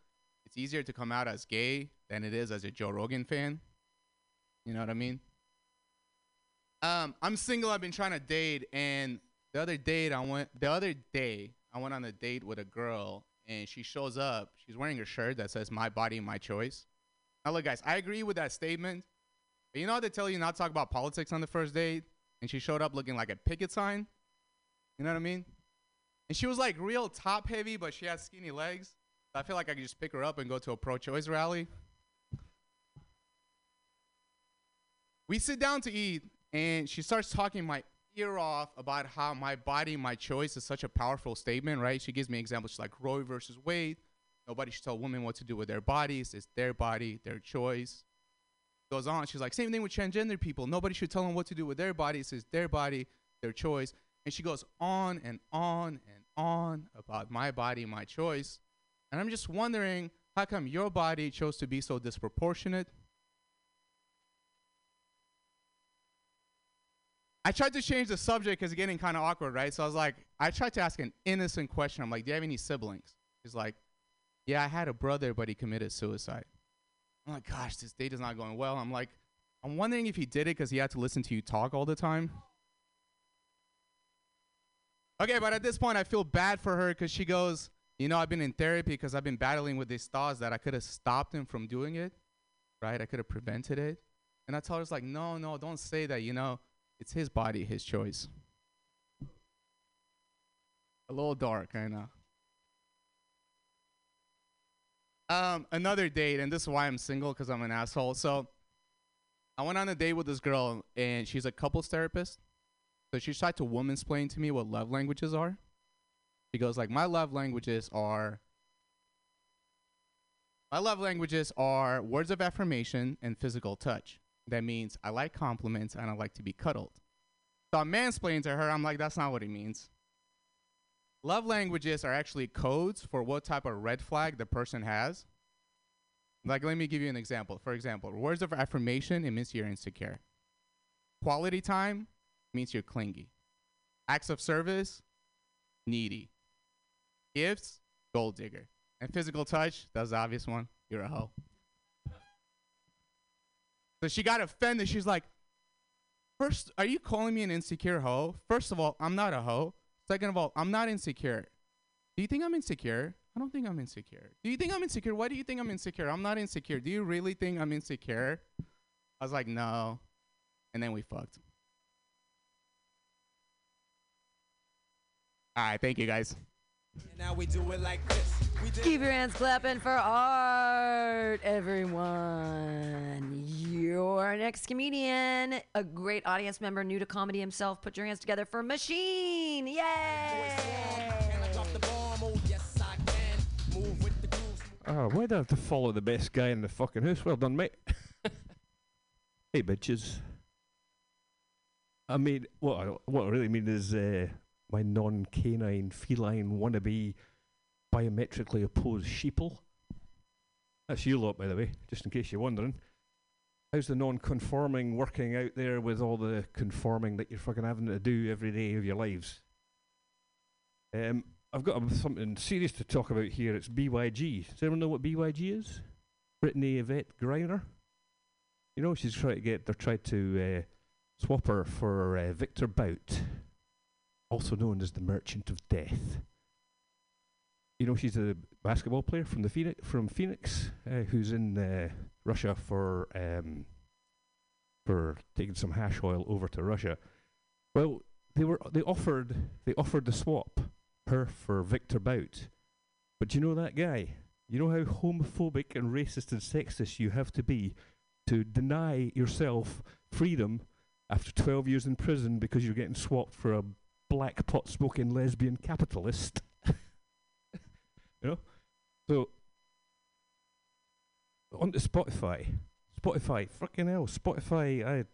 it's easier to come out as gay than it is as a Joe Rogan fan. You know what I mean? Um, I'm single. I've been trying to date, and the other date I went. The other day I went on a date with a girl, and she shows up. She's wearing a shirt that says "My body, my choice." Now, look, guys, I agree with that statement. But you know how they tell you not to talk about politics on the first date, and she showed up looking like a picket sign. You know what I mean? And she was like real top heavy, but she has skinny legs. I feel like I could just pick her up and go to a pro-choice rally. We sit down to eat, and she starts talking my ear off about how my body, my choice is such a powerful statement, right? She gives me examples like Roe versus Wade. Nobody should tell women what to do with their bodies. It's their body, their choice. Goes on. She's like, same thing with transgender people. Nobody should tell them what to do with their bodies. It's their body, their choice. And she goes on and on and on about my body, my choice. And I'm just wondering, how come your body chose to be so disproportionate? I tried to change the subject because it's getting kind of awkward, right? So I was like, I tried to ask an innocent question. I'm like, do you have any siblings? He's like, yeah, I had a brother, but he committed suicide. I'm like, gosh, this date is not going well. I'm like, I'm wondering if he did it because he had to listen to you talk all the time. Okay, but at this point, I feel bad for her because she goes, you know, I've been in therapy because I've been battling with these thoughts that I could have stopped him from doing it, right? I could have prevented it. And I tell her, it's like, no, no, don't say that, you know, it's his body, his choice. A little dark, I know. Um, another date, and this is why I'm single because I'm an asshole. So I went on a date with this girl, and she's a couples therapist. So she tried to woman explain to me what love languages are. She goes like, my love languages are. My love languages are words of affirmation and physical touch. That means I like compliments and I like to be cuddled. So I'm mansplaining to her. I'm like, that's not what it means. Love languages are actually codes for what type of red flag the person has. Like, let me give you an example. For example, words of affirmation, it means you're insecure. Quality time means you're clingy. Acts of service, needy. Gifts, gold digger. And physical touch, that's the obvious one. You're a hoe. So she got offended. She's like, First, are you calling me an insecure hoe? First of all, I'm not a hoe. Second of all, I'm not insecure. Do you think I'm insecure? I don't think I'm insecure. Do you think I'm insecure? Why do you think I'm insecure? I'm not insecure. Do you really think I'm insecure? I was like, no. And then we fucked. All right, thank you guys. Now we do it like this. We did Keep your hands clapping for art, everyone. Your next comedian, a great audience member, new to comedy himself. Put your hands together for Machine. Yay! Can I drop the bomb? Oh, yes, I can. Move with the grooves. Why do I have to follow the best guy in the fucking house? Well done, mate. hey, bitches. I mean, what I, what I really mean is uh, my non-canine feline wannabe biometrically opposed sheeple. That's you lot, by the way, just in case you're wondering. How's the non-conforming working out there with all the conforming that you're fucking having to do every day of your lives? Um, I've got something serious to talk about here. It's BYG. Does anyone know what BYG is? Brittany Yvette Griner. You know she's trying to get. They're trying to uh, swap her for uh, Victor Bout, also known as the Merchant of Death. You know she's a basketball player from the Phoenix, from Phoenix, uh, who's in uh, Russia for um, for taking some hash oil over to Russia. Well, they were they offered they offered the swap her for Victor Bout, but you know that guy. You know how homophobic and racist and sexist you have to be to deny yourself freedom after 12 years in prison because you're getting swapped for a black pot smoking lesbian capitalist. You know? So, on to Spotify. Spotify, fucking hell, Spotify, I,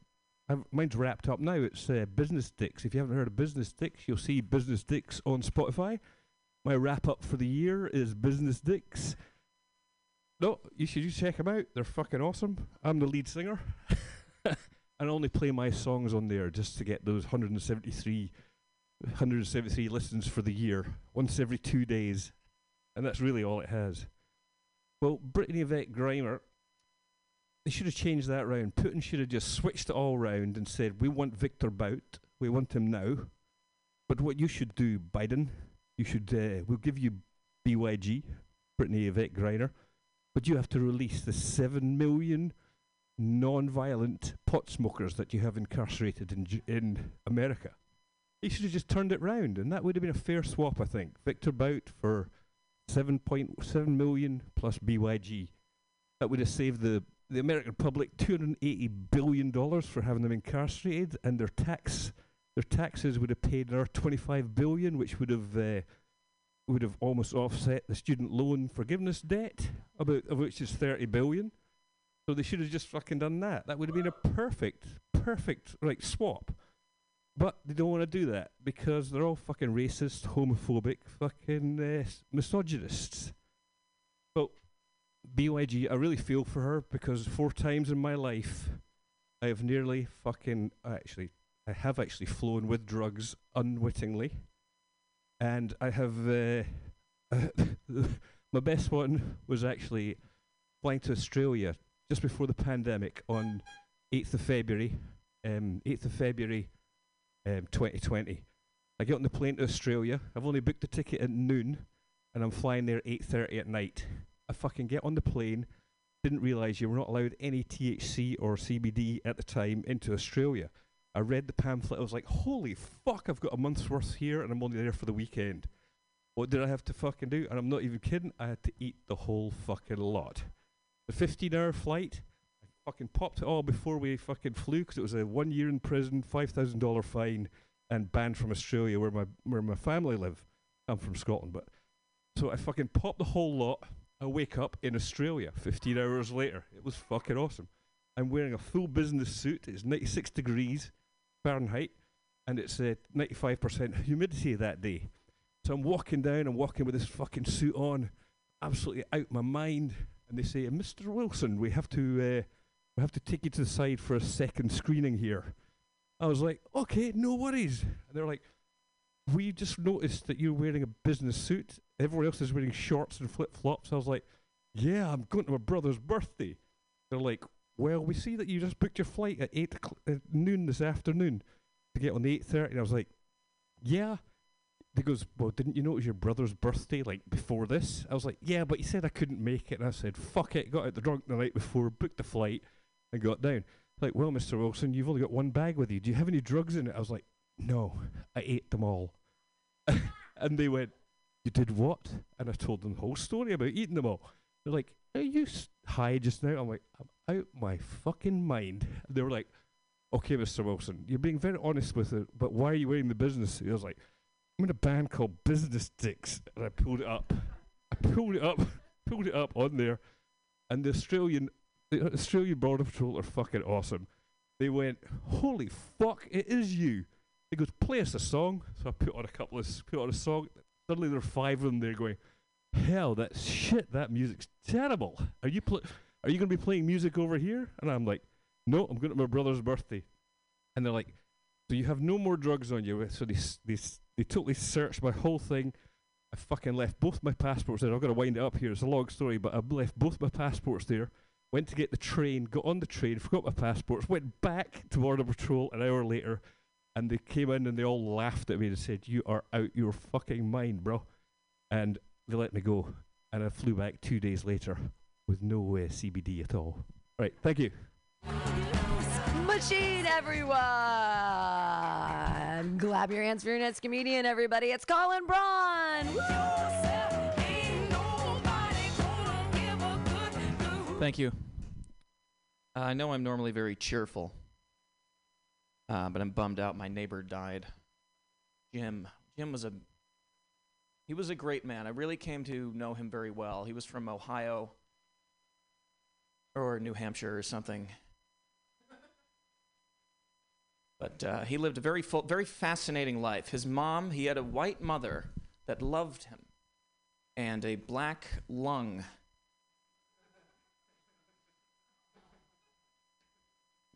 I've, mine's wrapped up now. It's uh, Business Dicks. If you haven't heard of Business Dicks, you'll see Business Dicks on Spotify. My wrap up for the year is Business Dicks. No, you should just check them out. They're fucking awesome. I'm the lead singer. and I only play my songs on there just to get those 173, 173 listens for the year, once every two days. And that's really all it has. Well, Brittany Yvette Griner, they should have changed that round. Putin should have just switched it all round and said, We want Victor Bout. We want him now. But what you should do, Biden, you should, uh, we'll give you BYG, Brittany Yvette Griner, but you have to release the 7 million non-violent pot smokers that you have incarcerated in, Ju- in America. He should have just turned it round, and that would have been a fair swap, I think. Victor Bout for 7.7 million plus BYG. That would have saved the, the American public $280 billion for having them incarcerated, and their tax their taxes would have paid another 25 billion, which would have uh, would have almost offset the student loan forgiveness debt, about of which is 30 billion. So they should have just fucking done that. That would have been a perfect, perfect like swap. But they don't want to do that because they're all fucking racist, homophobic, fucking uh, misogynists. But BYG, I really feel for her because four times in my life, I have nearly fucking actually, I have actually flown with drugs unwittingly, and I have uh, my best one was actually flying to Australia just before the pandemic on 8th of February, um, 8th of February, um, 2020. I get on the plane to Australia. I've only booked the ticket at noon, and I'm flying there 8:30 at night. I fucking get on the plane. Didn't realize you were not allowed any THC or CBD at the time into Australia. I read the pamphlet. I was like, "Holy fuck! I've got a month's worth here, and I'm only there for the weekend." What did I have to fucking do? And I'm not even kidding. I had to eat the whole fucking lot. The 15-hour flight. Fucking popped it all before we fucking flew because it was a one year in prison, five thousand dollar fine, and banned from Australia where my where my family live. I'm from Scotland, but so I fucking popped the whole lot. I wake up in Australia 15 hours later. It was fucking awesome. I'm wearing a full business suit. It's 96 degrees Fahrenheit, and it's uh, 95% humidity that day. So I'm walking down. I'm walking with this fucking suit on, absolutely out my mind. And they say, "Mr. Wilson, we have to uh, we have to take you to the side for a second screening here." I was like, "Okay, no worries." And they're like, "We just noticed that you're wearing a business suit. Everyone else is wearing shorts and flip flops." I was like, "Yeah, I'm going to my brother's birthday." They're like, "Well, we see that you just booked your flight at eight o'clock at noon this afternoon to get on the eight thirty. I was like, "Yeah." He goes, Well, didn't you know it was your brother's birthday like before this? I was like, Yeah, but he said I couldn't make it. And I said, Fuck it. Got out the drunk the night before, booked the flight, and got down. Like, Well, Mr. Wilson, you've only got one bag with you. Do you have any drugs in it? I was like, No, I ate them all. and they went, You did what? And I told them the whole story about eating them all. They're like, Are you high just now? I'm like, I'm out my fucking mind. They were like, Okay, Mr. Wilson, you're being very honest with it, but why are you wearing the business suit? I was like, I'm in a band called Business Dicks, and I pulled it up. I pulled it up, pulled it up on there, and the Australian, the Australian Border Patrol are fucking awesome. They went, "Holy fuck, it is you!" He goes, "Play us a song." So I put on a couple of, put on a song. Suddenly there are five of them there going, hell, that shit, that music's terrible. Are you pl- are you gonna be playing music over here? And I'm like, no, I'm going to my brother's birthday. And they're like, so you have no more drugs on you. Uh, so they they they totally searched my whole thing. I fucking left both my passports there. I've got to wind it up here. It's a long story, but I left both my passports there. Went to get the train, got on the train, forgot my passports, went back to Border Patrol an hour later, and they came in and they all laughed at me and said, "You are out your fucking mind, bro." And they let me go, and I flew back two days later with no uh, CBD at all. Right, thank you. Machine, everyone! Clap your hands for your next comedian, everybody. It's Colin Braun! Thank you. Uh, I know I'm normally very cheerful, uh, but I'm bummed out. My neighbor died. Jim. Jim was a he was a great man. I really came to know him very well. He was from Ohio or New Hampshire or something. But uh, he lived a very full, very fascinating life. His mom, he had a white mother that loved him, and a black lung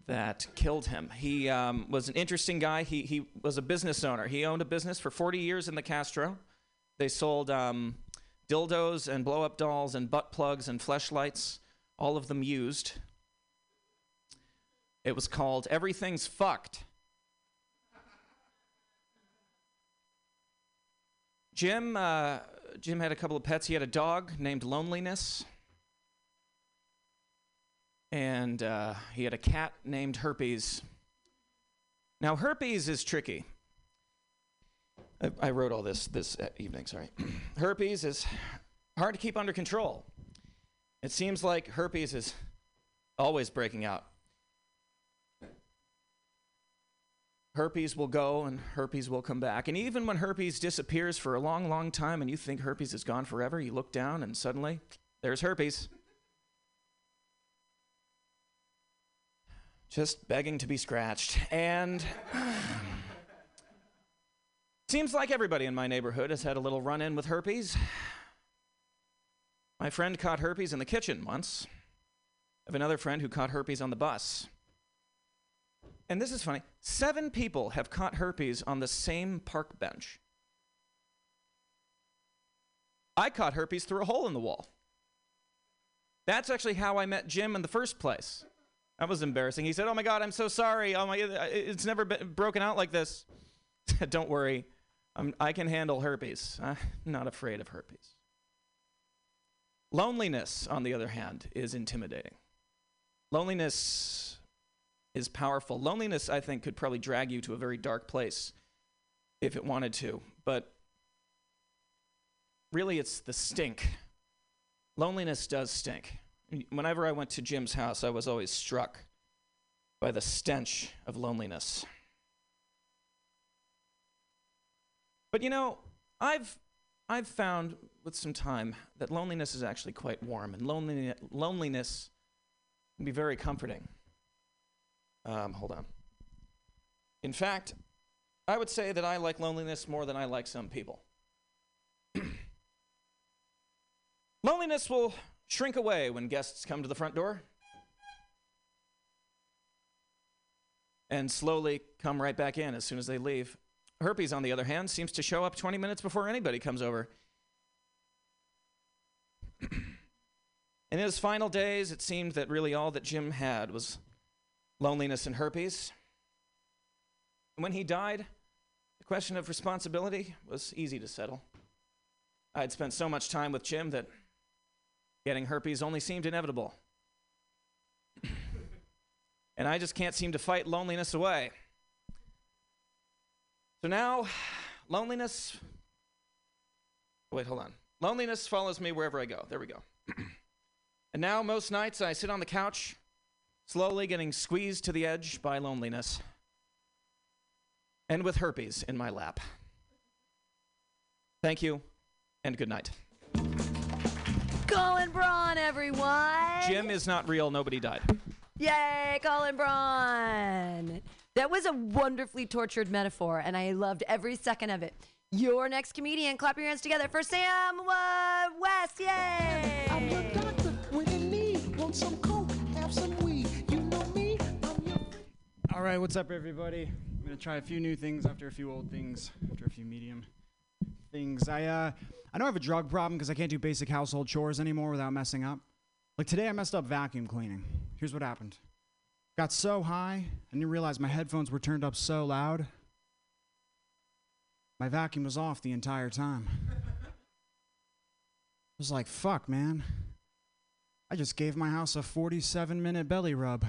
that killed him. He um, was an interesting guy. He, he was a business owner. He owned a business for 40 years in the Castro. They sold um, dildos and blow up dolls and butt plugs and fleshlights, all of them used. It was called Everything's Fucked. Jim, uh, Jim had a couple of pets. He had a dog named Loneliness and uh, he had a cat named Herpes. Now, herpes is tricky. I, I wrote all this this uh, evening, sorry. herpes is hard to keep under control. It seems like herpes is always breaking out. Herpes will go and herpes will come back. And even when herpes disappears for a long, long time and you think herpes is gone forever, you look down and suddenly there's herpes. Just begging to be scratched. And seems like everybody in my neighborhood has had a little run in with herpes. My friend caught herpes in the kitchen once. I have another friend who caught herpes on the bus. And this is funny seven people have caught herpes on the same park bench. I caught herpes through a hole in the wall. That's actually how I met Jim in the first place. That was embarrassing. He said, "Oh my God, I'm so sorry. Oh my, it's never been broken out like this." Don't worry, I'm, I can handle herpes. I'm not afraid of herpes. Loneliness, on the other hand, is intimidating. Loneliness is powerful. Loneliness, I think, could probably drag you to a very dark place if it wanted to. But really, it's the stink. Loneliness does stink. Whenever I went to Jim's house, I was always struck by the stench of loneliness. But you know, I've I've found with some time that loneliness is actually quite warm, and lonely, loneliness can be very comforting. Um, hold on. In fact, I would say that I like loneliness more than I like some people. loneliness will shrink away when guests come to the front door and slowly come right back in as soon as they leave. Herpes, on the other hand, seems to show up 20 minutes before anybody comes over. in his final days, it seemed that really all that Jim had was loneliness and herpes. When he died, the question of responsibility was easy to settle. I had spent so much time with Jim that Getting herpes only seemed inevitable. and I just can't seem to fight loneliness away. So now, loneliness. Wait, hold on. Loneliness follows me wherever I go. There we go. and now, most nights, I sit on the couch, slowly getting squeezed to the edge by loneliness, and with herpes in my lap. Thank you, and good night. Colin Braun, everyone. Jim is not real. Nobody died. Yay, Colin Braun. That was a wonderfully tortured metaphor, and I loved every second of it. Your next comedian, clap your hands together for Sam West. Yay! I'm your doctor when in need. Want some coke? Have some weed. You know me. I'm your. All right, what's up, everybody? I'm gonna try a few new things after a few old things, after a few medium things. I uh, I don't have a drug problem because I can't do basic household chores anymore without messing up. Like today, I messed up vacuum cleaning. Here's what happened. Got so high, I didn't realize my headphones were turned up so loud. My vacuum was off the entire time. I was like, fuck, man. I just gave my house a 47 minute belly rub.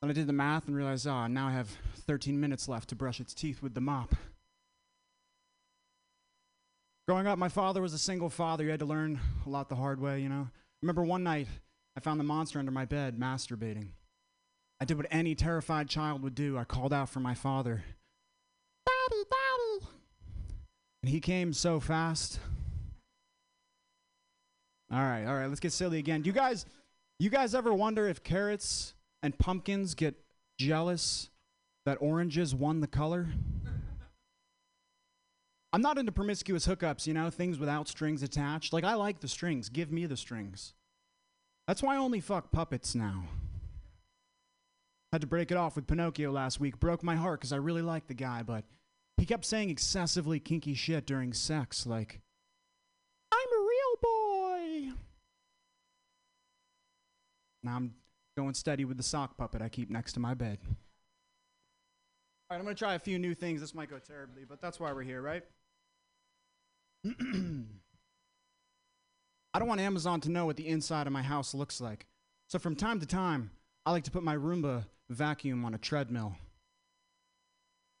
Then I did the math and realized, oh, now I have 13 minutes left to brush its teeth with the mop. Growing up, my father was a single father. You had to learn a lot the hard way, you know. Remember one night, I found the monster under my bed masturbating. I did what any terrified child would do. I called out for my father. Daddy, daddy. And he came so fast. All right, all right, let's get silly again. You guys, you guys ever wonder if carrots and pumpkins get jealous that oranges won the color? I'm not into promiscuous hookups, you know, things without strings attached. Like, I like the strings. Give me the strings. That's why I only fuck puppets now. Had to break it off with Pinocchio last week. Broke my heart because I really liked the guy, but he kept saying excessively kinky shit during sex, like, I'm a real boy. Now I'm going steady with the sock puppet I keep next to my bed. All right, I'm going to try a few new things. This might go terribly, but that's why we're here, right? I don't want Amazon to know what the inside of my house looks like. So from time to time, I like to put my Roomba vacuum on a treadmill.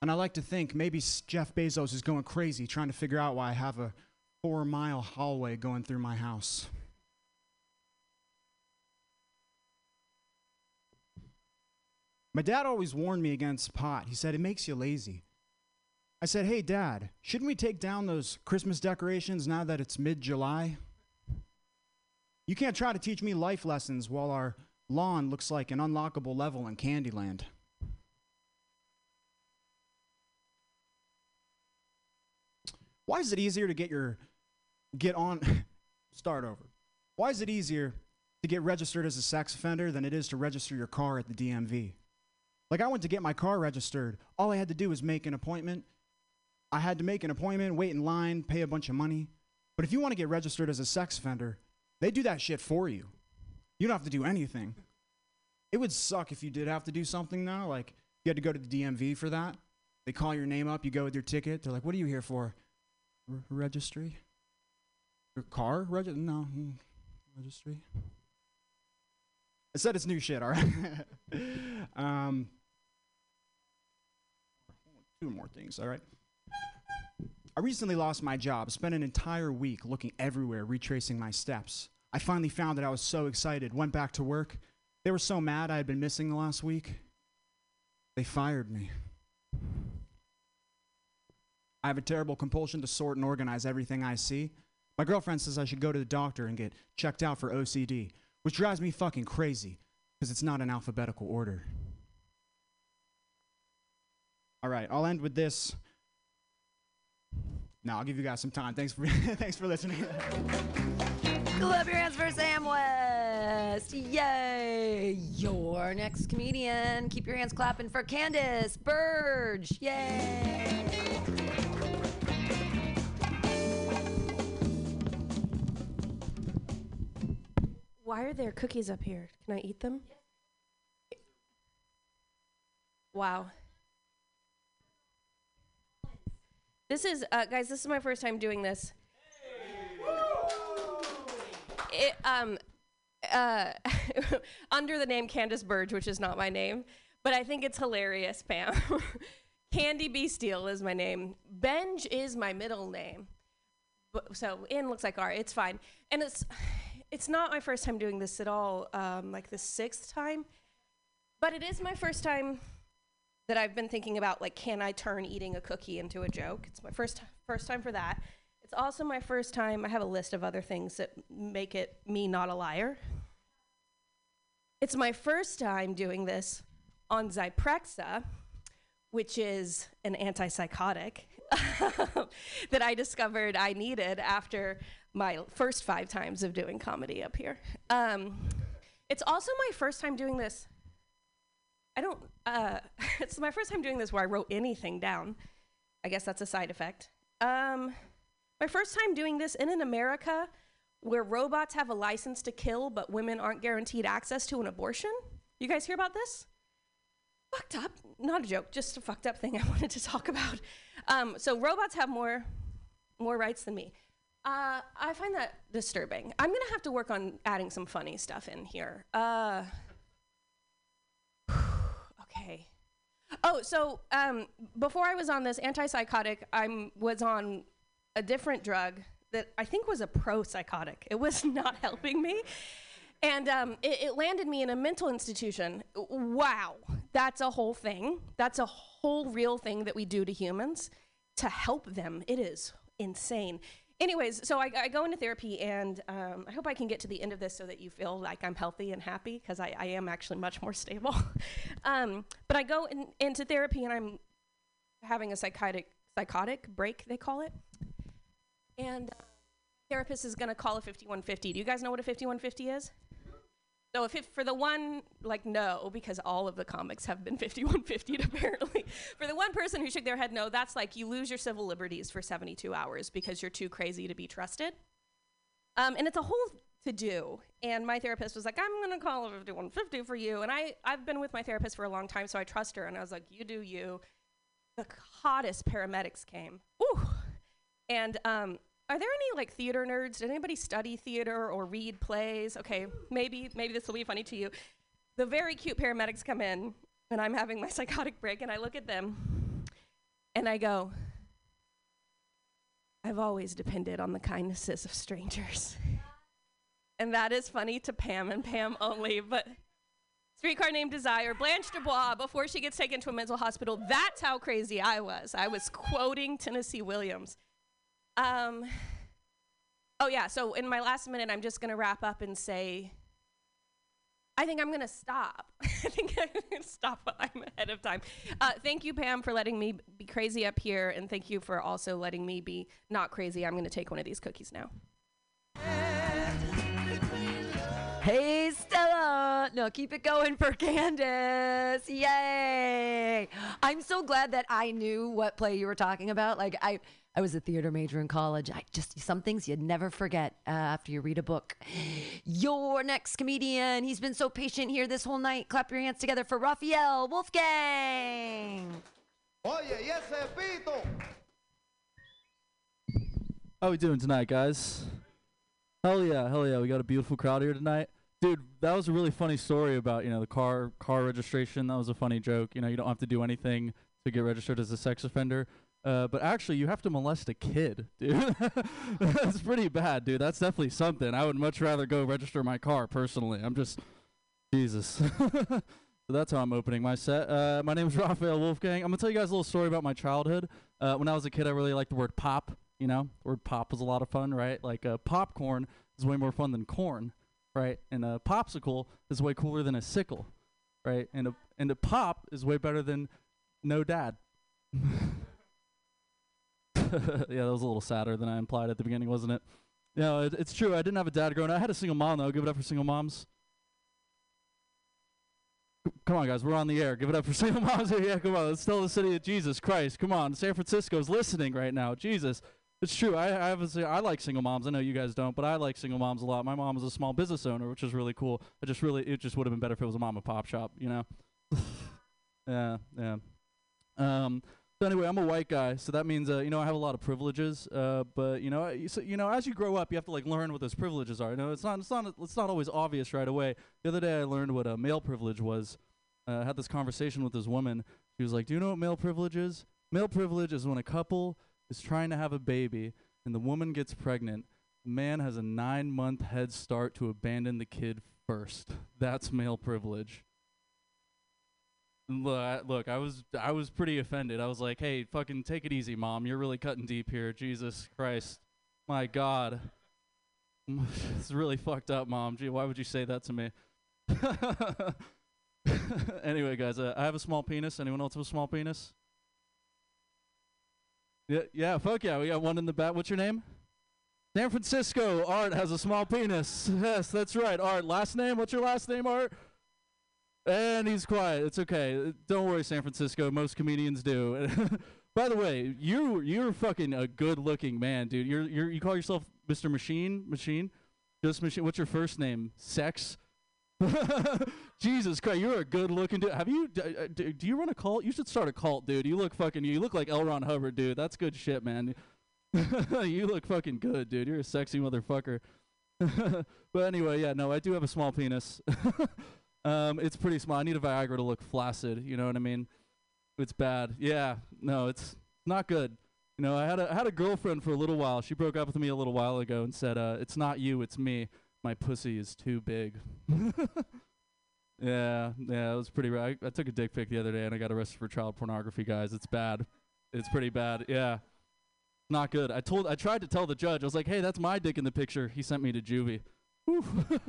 And I like to think maybe Jeff Bezos is going crazy trying to figure out why I have a four mile hallway going through my house. My dad always warned me against pot. He said, it makes you lazy. I said, hey, dad, shouldn't we take down those Christmas decorations now that it's mid July? You can't try to teach me life lessons while our lawn looks like an unlockable level in Candyland. Why is it easier to get your get on start over? Why is it easier to get registered as a sex offender than it is to register your car at the DMV? Like I went to get my car registered. All I had to do was make an appointment. I had to make an appointment, wait in line, pay a bunch of money. But if you want to get registered as a sex offender, they do that shit for you. You don't have to do anything. It would suck if you did have to do something now. Like you had to go to the DMV for that. They call your name up, you go with your ticket. They're like, "What are you here for?" R- registry. Your car reg? No, mm, registry. I said it's new shit. All right. um, two more things. All right. I recently lost my job. Spent an entire week looking everywhere, retracing my steps. I finally found that I was so excited. Went back to work. They were so mad I had been missing the last week. They fired me. I have a terrible compulsion to sort and organize everything I see. My girlfriend says I should go to the doctor and get checked out for OCD, which drives me fucking crazy because it's not in alphabetical order. All right, I'll end with this. No, I'll give you guys some time. Thanks for thanks for listening. Clap your hands for Sam West. Yay. Your next comedian. Keep your hands clapping for Candace Burge. Yay. Why are there cookies up here? Can I eat them? Wow. This is, uh, guys, this is my first time doing this. It, um, uh, under the name Candace Burge, which is not my name, but I think it's hilarious, Pam. Candy B. Steele is my name. Benj is my middle name. But, so in looks like R. It's fine, and it's it's not my first time doing this at all. Um, like the sixth time, but it is my first time that I've been thinking about like, can I turn eating a cookie into a joke? It's my first first time for that. It's also my first time. I have a list of other things that make it me not a liar. It's my first time doing this on Zyprexa, which is an antipsychotic, that I discovered I needed after my first five times of doing comedy up here. Um, it's also my first time doing this. I don't, uh, it's my first time doing this where I wrote anything down. I guess that's a side effect. Um, my first time doing this in an America where robots have a license to kill, but women aren't guaranteed access to an abortion. You guys hear about this? Fucked up. Not a joke, just a fucked up thing I wanted to talk about. Um, so robots have more, more rights than me. Uh, I find that disturbing. I'm gonna have to work on adding some funny stuff in here. Uh, okay. Oh, so um, before I was on this antipsychotic, I was on a different drug that I think was a pro psychotic. It was not helping me. And um, it, it landed me in a mental institution. Wow, that's a whole thing. That's a whole real thing that we do to humans to help them. It is insane. Anyways, so I, I go into therapy, and um, I hope I can get to the end of this so that you feel like I'm healthy and happy, because I, I am actually much more stable. um, but I go in, into therapy, and I'm having a psychotic psychotic break, they call it. And uh, therapist is going to call a 5150. Do you guys know what a 5150 is? So if it, for the one, like no, because all of the comics have been 5150 apparently. for the one person who shook their head no, that's like you lose your civil liberties for 72 hours because you're too crazy to be trusted. Um, and it's a whole to do. And my therapist was like, I'm gonna call a 5150 for you. And I, I've been with my therapist for a long time, so I trust her. And I was like, you do you. The hottest paramedics came. Ooh. And um, are there any like theater nerds? Did anybody study theater or read plays? Okay, maybe maybe this will be funny to you. The very cute paramedics come in, and I'm having my psychotic break, and I look at them, and I go, "I've always depended on the kindnesses of strangers," and that is funny to Pam and Pam only, but. Streetcar Named Desire, Blanche Dubois, before she gets taken to a mental hospital. That's how crazy I was. I was quoting Tennessee Williams. Um, oh, yeah. So, in my last minute, I'm just going to wrap up and say I think I'm going to stop. I think I'm going to stop while I'm ahead of time. Uh, thank you, Pam, for letting me be crazy up here. And thank you for also letting me be not crazy. I'm going to take one of these cookies now. Hey, Stella. No, keep it going for Candace. Yay. I'm so glad that I knew what play you were talking about. Like, I. I was a theater major in college. I just some things you'd never forget uh, after you read a book. Your next comedian. He's been so patient here this whole night. Clap your hands together for Raphael Wolfgang. Oye, yes, ese pito. How we doing tonight, guys? Hell yeah, hell yeah. We got a beautiful crowd here tonight. Dude, that was a really funny story about, you know, the car car registration. That was a funny joke. You know, you don't have to do anything to get registered as a sex offender. Uh, but actually, you have to molest a kid, dude. That's pretty bad, dude. That's definitely something. I would much rather go register my car personally. I'm just, Jesus. so that's how I'm opening my set. Uh, my name is Raphael Wolfgang. I'm gonna tell you guys a little story about my childhood. Uh, when I was a kid, I really liked the word pop. You know, the word pop was a lot of fun, right? Like uh, popcorn is way more fun than corn, right? And a popsicle is way cooler than a sickle, right? And a and a pop is way better than no dad. yeah, that was a little sadder than I implied at the beginning, wasn't it? No, it, it's true. I didn't have a dad growing up. I had a single mom, though. Give it up for single moms. Come on, guys. We're on the air. Give it up for single moms. yeah, come on. Let's tell the city of Jesus Christ. Come on. San Francisco's listening right now. Jesus. It's true. I, I obviously I like single moms. I know you guys don't, but I like single moms a lot. My mom was a small business owner, which is really cool. I just really it just would have been better if it was a mom and pop shop, you know. yeah, yeah. Um, so anyway, I'm a white guy, so that means uh, you know I have a lot of privileges. Uh, but you know, so, you know, as you grow up, you have to like learn what those privileges are. You know, it's not it's not it's not always obvious right away. The other day, I learned what a male privilege was. Uh, I had this conversation with this woman. She was like, "Do you know what male privilege is? Male privilege is when a couple is trying to have a baby and the woman gets pregnant. The man has a nine month head start to abandon the kid first. That's male privilege." Look, I- look, I was I was pretty offended. I was like, "Hey, fucking take it easy, mom. You're really cutting deep here. Jesus Christ, my God, it's really fucked up, mom. Gee, why would you say that to me?" anyway, guys, uh, I have a small penis. Anyone else have a small penis? Yeah, yeah, fuck yeah. We got one in the back. What's your name? San Francisco. Art has a small penis. Yes, that's right. Art. Last name? What's your last name, Art? And he's quiet. It's okay. Don't worry, San Francisco. Most comedians do. By the way, you you're fucking a good-looking man, dude. You're you're you call yourself Mr. Machine? Machine? Just Machine. What's your first name? Sex? Jesus Christ, you're a good-looking dude. Have you? d- uh, Do you run a cult? You should start a cult, dude. You look fucking. You look like L. Ron Hubbard, dude. That's good shit, man. you look fucking good, dude. You're a sexy motherfucker. but anyway, yeah, no, I do have a small penis. um, it's pretty small. I need a Viagra to look flaccid. You know what I mean? It's bad. Yeah, no, it's not good. You know, I had a I had a girlfriend for a little while. She broke up with me a little while ago and said, uh, "It's not you, it's me. My pussy is too big." yeah, yeah, it was pretty. ra- I, I took a dick pic the other day and I got arrested for child pornography, guys. It's bad. It's pretty bad. Yeah. Not good. I told I tried to tell the judge. I was like, "Hey, that's my dick in the picture." He sent me to juvie.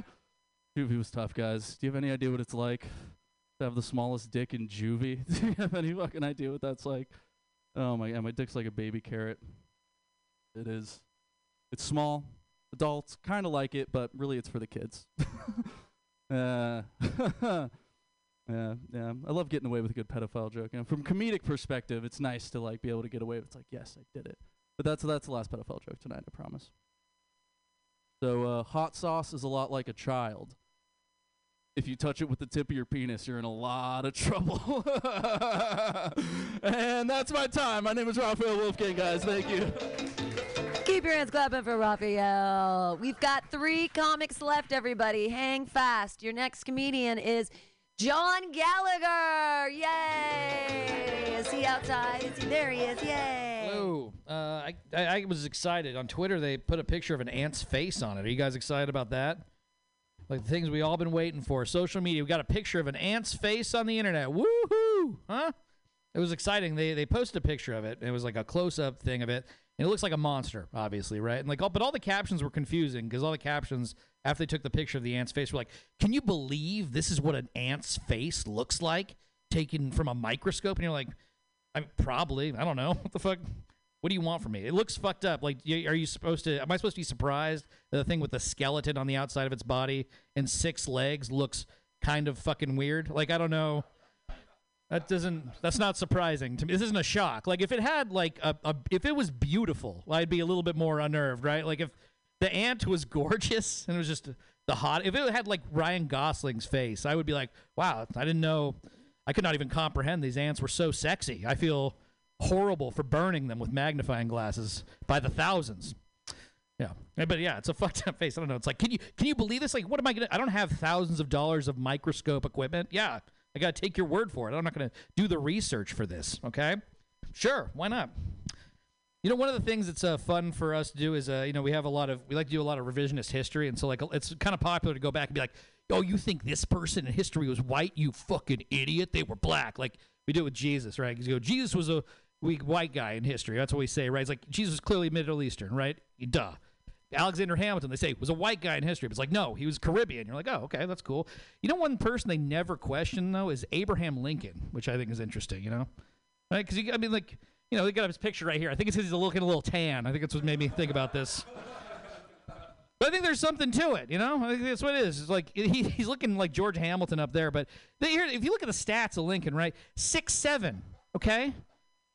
Juvie was tough, guys. Do you have any idea what it's like to have the smallest dick in juvie? Do you have any fucking idea what that's like? Oh my god, my dick's like a baby carrot. It is. It's small. Adults kind of like it, but really it's for the kids. uh, yeah, yeah. I love getting away with a good pedophile joke. And from comedic perspective, it's nice to like be able to get away with. It's like, yes, I did it. But that's that's the last pedophile joke tonight. I promise. So uh, hot sauce is a lot like a child. If you touch it with the tip of your penis, you're in a lot of trouble. and that's my time. My name is Raphael Wolfgang, guys. Thank you. Keep your hands clapping for Raphael. We've got three comics left, everybody. Hang fast. Your next comedian is John Gallagher. Yay! Is he outside? Is he there? He is. Yay! Hello. Uh, I, I I was excited on Twitter. They put a picture of an ant's face on it. Are you guys excited about that? Like the things we all been waiting for. Social media. We got a picture of an ant's face on the internet. Woohoo! Huh? It was exciting. They they posted a picture of it. It was like a close up thing of it, and it looks like a monster, obviously, right? And like, all, but all the captions were confusing because all the captions after they took the picture of the ant's face were like, "Can you believe this is what an ant's face looks like taken from a microscope?" And you're like, I probably. I don't know. What the fuck? What do you want from me? It looks fucked up. Like, are you supposed to? Am I supposed to be surprised that the thing with the skeleton on the outside of its body and six legs looks kind of fucking weird? Like, I don't know. That doesn't. That's not surprising to me. This isn't a shock. Like, if it had like a, a if it was beautiful, I'd be a little bit more unnerved, right? Like, if the ant was gorgeous and it was just the hot. If it had like Ryan Gosling's face, I would be like, wow, I didn't know. I could not even comprehend these ants were so sexy. I feel horrible for burning them with magnifying glasses by the thousands. Yeah, but yeah, it's a fucked up face. I don't know. It's like, can you can you believe this? Like, what am I gonna? I don't have thousands of dollars of microscope equipment. Yeah, I gotta take your word for it. I'm not gonna do the research for this. Okay, sure, why not? You know, one of the things that's uh, fun for us to do is, uh, you know, we have a lot of, we like to do a lot of revisionist history, and so like it's kind of popular to go back and be like, oh, you think this person in history was white? You fucking idiot! They were black. Like we do it with Jesus, right? you go, Jesus was a weak white guy in history. That's what we say, right? It's like Jesus was clearly Middle Eastern, right? Duh. Alexander Hamilton, they say, was a white guy in history. But it's like, no, he was Caribbean. You're like, oh, okay, that's cool. You know, one person they never question, though, is Abraham Lincoln, which I think is interesting, you know? Right? Because, I mean, like, you know, they got his picture right here. I think it's because he's looking a little tan. I think that's what made me think about this. But I think there's something to it, you know. I think that's what it is. It's like he, he's looking like George Hamilton up there, but they, here, if you look at the stats of Lincoln, right, six seven, okay,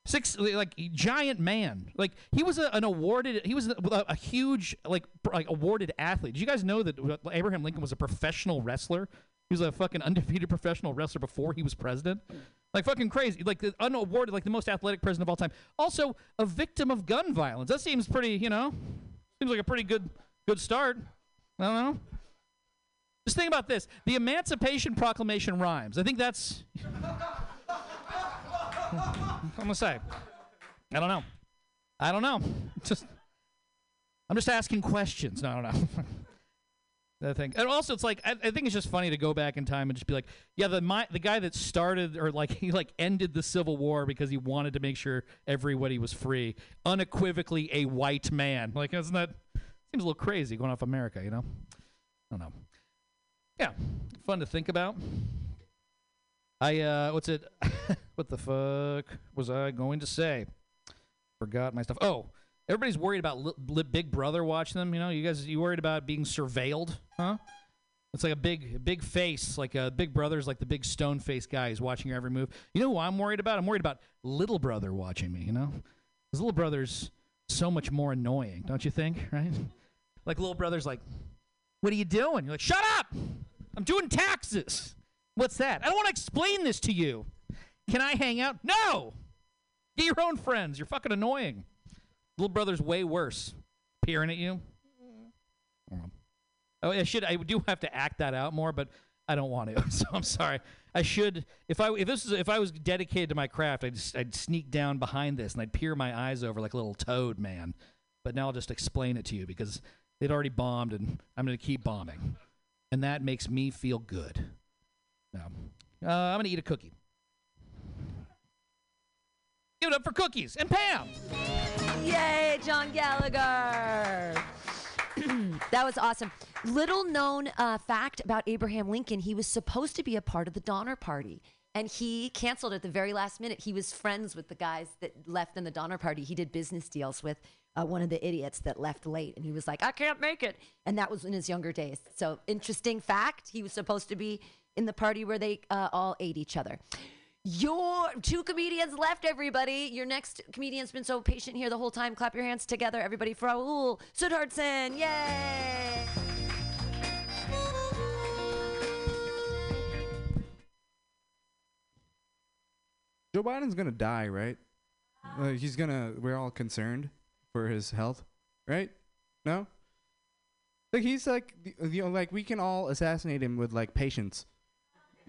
six like giant man. Like he was a, an awarded, he was a, a huge like like awarded athlete. Did you guys know that Abraham Lincoln was a professional wrestler? He was a fucking undefeated professional wrestler before he was president. Like fucking crazy. Like the unawarded, like the most athletic president of all time. Also a victim of gun violence. That seems pretty, you know, seems like a pretty good good start. I don't know. Just think about this. The Emancipation Proclamation rhymes. I think that's. I'm gonna say. I don't know. I don't know. Just. I'm just asking questions. No, I don't know. That thing, and also it's like I, I think it's just funny to go back in time and just be like, yeah, the my, the guy that started or like he like ended the Civil War because he wanted to make sure everybody was free, unequivocally a white man. Like, isn't that seems a little crazy going off America? You know, I don't know. Yeah, fun to think about. I uh, what's it? what the fuck was I going to say? Forgot my stuff. Oh, everybody's worried about li- li- Big Brother watching them. You know, you guys, you worried about being surveilled, huh? It's like a big, big face, like a Big Brother's like the big stone face guy who's watching your every move. You know who I'm worried about? I'm worried about Little Brother watching me. You know, because Little Brother's so much more annoying, don't you think? Right? Like Little Brother's like, "What are you doing?" You're like, "Shut up! I'm doing taxes." What's that? I don't want to explain this to you. Can I hang out? No. Get your own friends. You're fucking annoying. Little brother's way worse. Peering at you. Oh, I should. I do have to act that out more, but I don't want to. So I'm sorry. I should. If I if this is if I was dedicated to my craft, I'd I'd sneak down behind this and I'd peer my eyes over like a little toad man. But now I'll just explain it to you because they'd already bombed and I'm going to keep bombing, and that makes me feel good. Now, uh, I'm going to eat a cookie. Give it up for cookies and Pam. Yay, John Gallagher. that was awesome. Little known uh, fact about Abraham Lincoln he was supposed to be a part of the Donner Party. And he canceled at the very last minute. He was friends with the guys that left in the Donner Party. He did business deals with uh, one of the idiots that left late. And he was like, I can't make it. And that was in his younger days. So, interesting fact. He was supposed to be in the party where they uh, all ate each other. Your two comedians left, everybody. Your next comedian's been so patient here the whole time. Clap your hands together, everybody, for Raul Sudhardson. Yay! Joe Biden's gonna die, right? Uh, he's gonna. We're all concerned for his health, right? No. Like he's like, you know, like we can all assassinate him with like patience.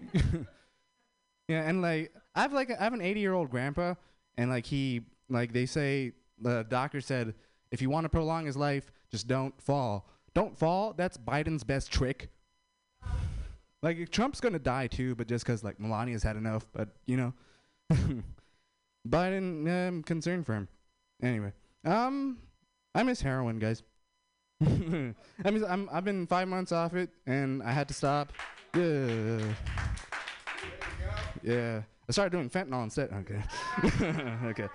yeah, and like I have like I have an 80 year old grandpa, and like he like they say the doctor said if you want to prolong his life, just don't fall. Don't fall. That's Biden's best trick. Like Trump's gonna die too, but just 'cause like Melania's had enough. But you know, Biden, I'm concerned for him. Anyway, um, I miss heroin, guys. I mean, I'm I've been five months off it, and I had to stop. Yeah. Yeah. I started doing fentanyl instead. Okay. okay.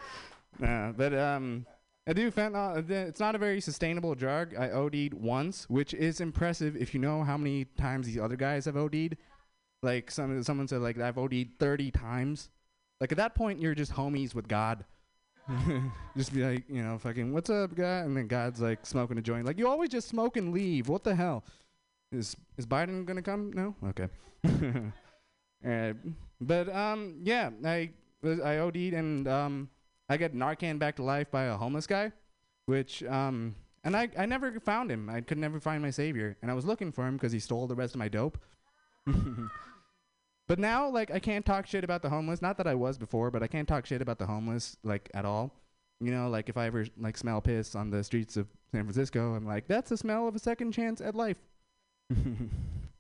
Nah, but um, I do fentanyl. uh, It's not a very sustainable drug. I OD'd once, which is impressive if you know how many times these other guys have OD'd. Like some someone said, like I've OD'd 30 times. Like at that point, you're just homies with God. just be like, you know, fucking, what's up, guy? And then God's like smoking a joint. Like you always just smoke and leave. What the hell? Is is Biden gonna come? No. Okay. Alright. But um, yeah, I I OD'd and um, I got Narcan back to life by a homeless guy, which um, and I I never found him. I could never find my savior, and I was looking for him because he stole the rest of my dope. But now, like, I can't talk shit about the homeless. Not that I was before, but I can't talk shit about the homeless, like, at all. You know, like, if I ever, like, smell piss on the streets of San Francisco, I'm like, that's the smell of a second chance at life.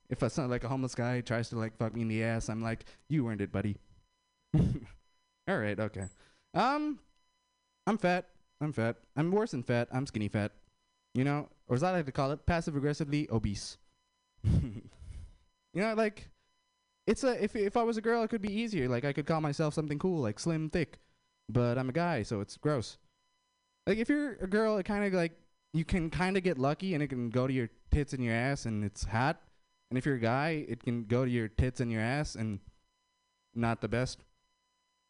If a, son- like, a homeless guy tries to, like, fuck me in the ass, I'm like, you earned it, buddy. all right, okay. Um, I'm fat. I'm fat. I'm worse than fat. I'm skinny fat. You know, or as I like to call it, passive aggressively obese. you know, like, it's a if if I was a girl, it could be easier. Like I could call myself something cool, like slim, thick. But I'm a guy, so it's gross. Like if you're a girl, it kind of like you can kind of get lucky, and it can go to your tits and your ass, and it's hot. And if you're a guy, it can go to your tits and your ass, and not the best.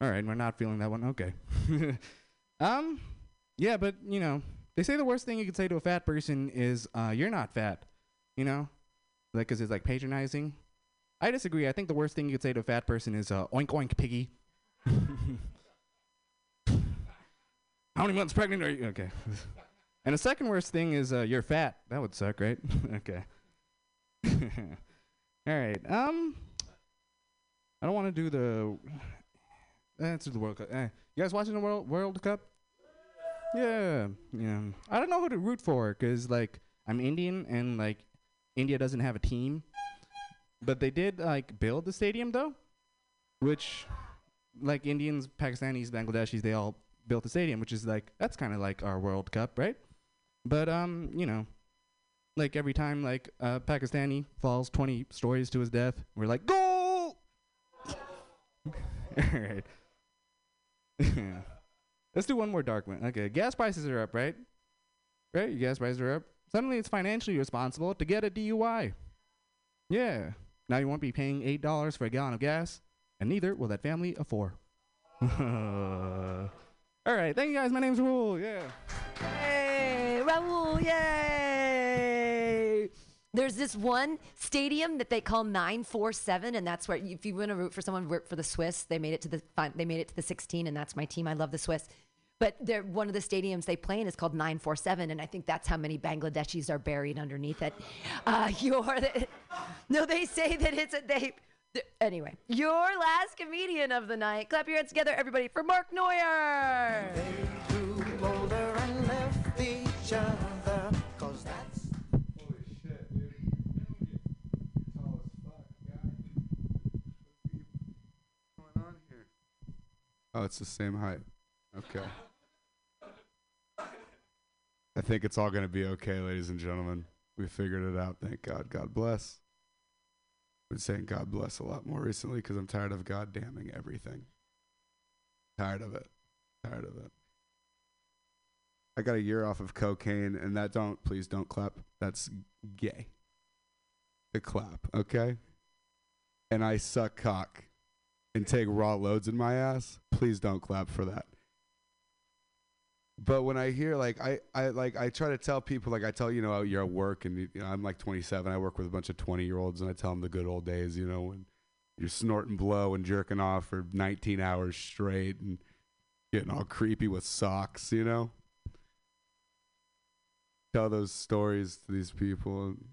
All right, we're not feeling that one. Okay. um, yeah, but you know, they say the worst thing you could say to a fat person is, uh, "You're not fat," you know, like 'cause it's like patronizing. I disagree. I think the worst thing you could say to a fat person is uh, "oink oink piggy." How many months pregnant are you? Okay. and the second worst thing is uh, "you're fat." That would suck, right? okay. All right. Um, I don't want to do the. Let's the World Cup. Eh. You guys watching the World World Cup? Yeah, yeah. I don't know who to root for because like I'm Indian and like India doesn't have a team, but they did like build the stadium though, which like Indians, Pakistanis, Bangladeshis, they all built the stadium, which is like that's kind of like our World Cup, right? But um, you know, like every time like a Pakistani falls 20 stories to his death, we're like goal. all right. Let's do one more dark one. Okay, gas prices are up, right? Right, your gas prices are up. Suddenly, it's financially responsible to get a DUI. Yeah. Now you won't be paying eight dollars for a gallon of gas, and neither will that family of four. All right, thank you guys. My name's Rule. Yeah. Hey, Raul, yay! There's this one stadium that they call 947, and that's where if you want to root for someone, work for the Swiss. They made it to the they made it to the 16, and that's my team. I love the Swiss. But they're one of the stadiums they play in is called 947, and I think that's how many Bangladeshis are buried underneath it. Uh, you're the, no, they say that it's a they. Anyway, your last comedian of the night. Clap your hands together, everybody, for Mark Neuer. Each other. Cause that's. Oh, it's the same height. Okay. I think it's all going to be okay, ladies and gentlemen. We figured it out. Thank God. God bless. I've been saying God bless a lot more recently because I'm tired of God damning everything. Tired of it. Tired of it. I got a year off of cocaine, and that don't, please don't clap. That's gay. The clap, okay? And I suck cock and take raw loads in my ass. Please don't clap for that. But when I hear like I, I like I try to tell people like I tell you know oh, you're at work and you know, I'm like 27 I work with a bunch of 20 year olds and I tell them the good old days you know when you're snorting blow and jerking off for 19 hours straight and getting all creepy with socks you know tell those stories to these people and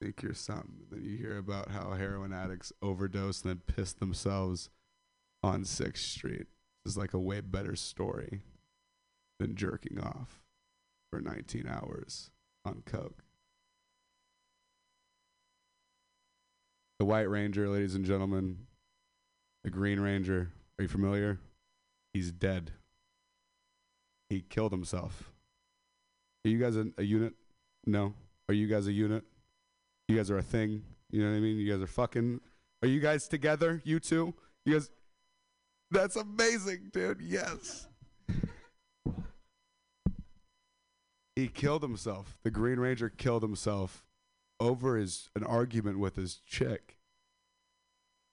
think you're something then you hear about how heroin addicts overdose and then piss themselves on 6th Street is like a way better story than jerking off for 19 hours on coke. The White Ranger, ladies and gentlemen, the Green Ranger, are you familiar? He's dead. He killed himself. Are you guys a, a unit? No. Are you guys a unit? You guys are a thing. You know what I mean? You guys are fucking. Are you guys together? You two? You guys. That's amazing, dude. Yes. he killed himself. The Green Ranger killed himself over his an argument with his chick.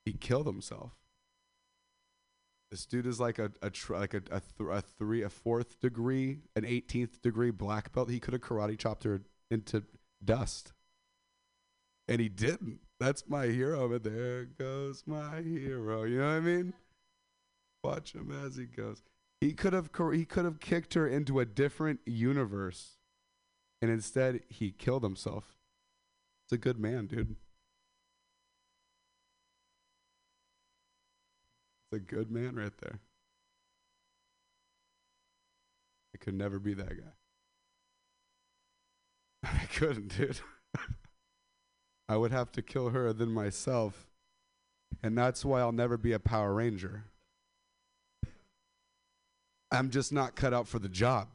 He killed himself. This dude is like a, a tr- like a a, th- a three a fourth degree an 18th degree black belt. He could have karate chopped her into dust, and he didn't. That's my hero. But there goes my hero. You know what I mean? Watch him as he goes. He could have he could have kicked her into a different universe, and instead he killed himself. It's a good man, dude. A good man right there. I could never be that guy. I couldn't, dude. I would have to kill her than myself. And that's why I'll never be a Power Ranger. I'm just not cut out for the job.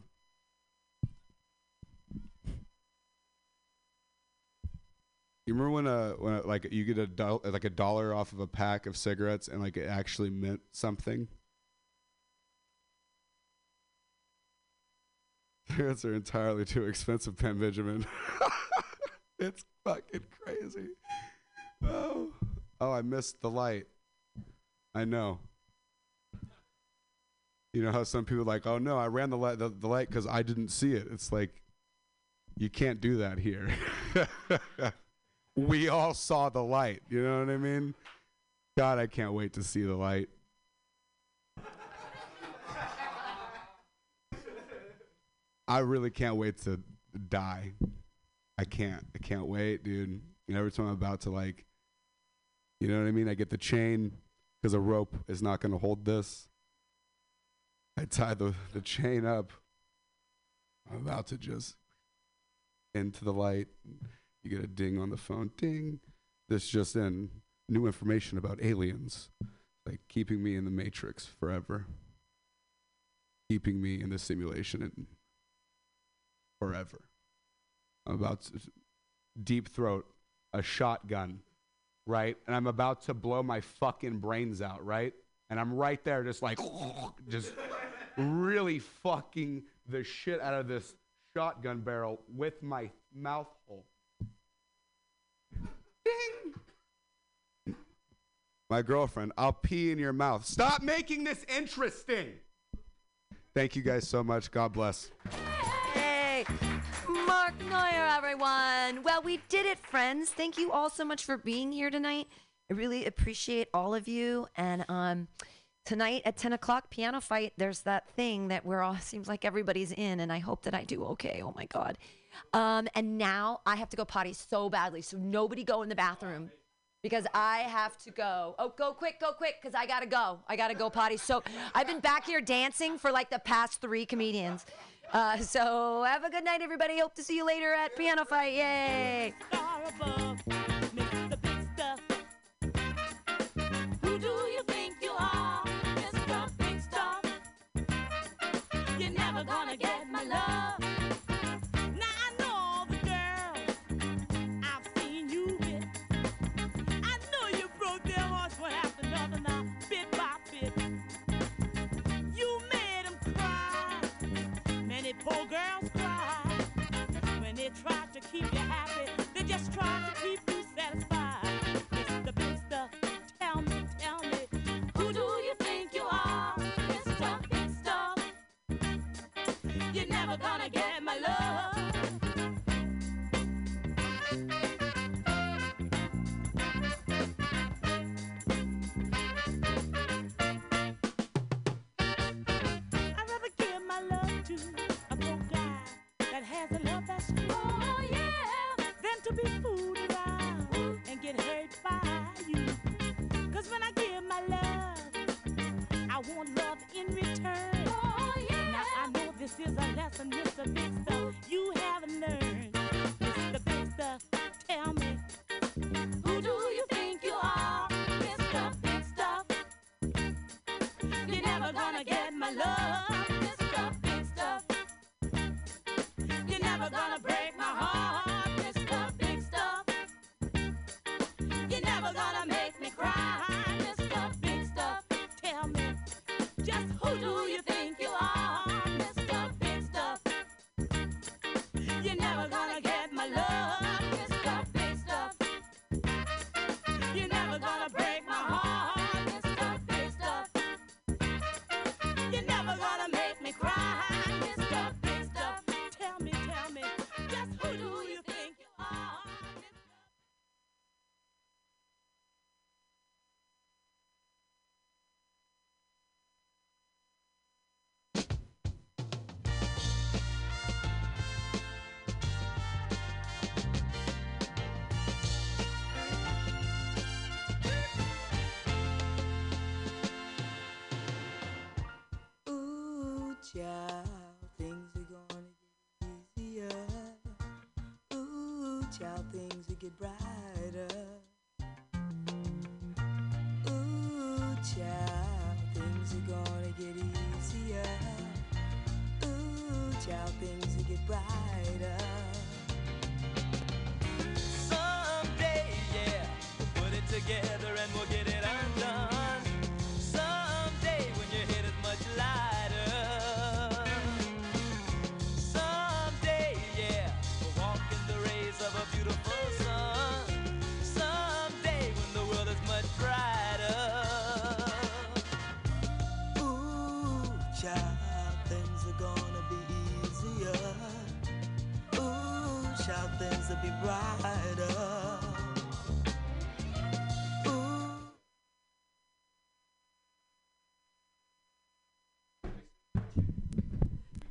You remember when uh when uh, like you get a do- like a dollar off of a pack of cigarettes and like it actually meant something? Cigarettes are entirely too expensive, Pam Benjamin. it's fucking crazy. Oh, oh, I missed the light. I know. You know how some people are like, oh no, I ran the light the, the light because I didn't see it. It's like you can't do that here. we all saw the light. You know what I mean? God, I can't wait to see the light. I really can't wait to die. I can't. I can't wait, dude. And every time I'm about to like, you know what I mean? I get the chain because a rope is not going to hold this. I tie the, the chain up. I'm about to just into the light. You get a ding on the phone. Ding. This just in. New information about aliens. Like keeping me in the matrix forever. Keeping me in the simulation and forever. I'm about to deep throat a shotgun, right? And I'm about to blow my fucking brains out, right? And I'm right there just like just really fucking the shit out of this shotgun barrel with my mouth hole. Ding. My girlfriend, I'll pee in your mouth. Stop making this interesting. Thank you guys so much. God bless. Hey, Mark Neuer, everyone. Well, we did it, friends. Thank you all so much for being here tonight. I really appreciate all of you. And um, tonight at 10 o'clock, piano fight, there's that thing that we're all, seems like everybody's in, and I hope that I do okay. Oh my God. Um, and now I have to go potty so badly. So nobody go in the bathroom because I have to go. Oh, go quick, go quick, because I gotta go. I gotta go potty. So I've been back here dancing for like the past three comedians. Uh, so have a good night, everybody. Hope to see you later at Piano Fight. Yay! Has child, things are gonna get easier. Ooh, child, things will get brighter. Ooh, child, things are gonna get easier. Ooh, child, things will get brighter. Be brighter.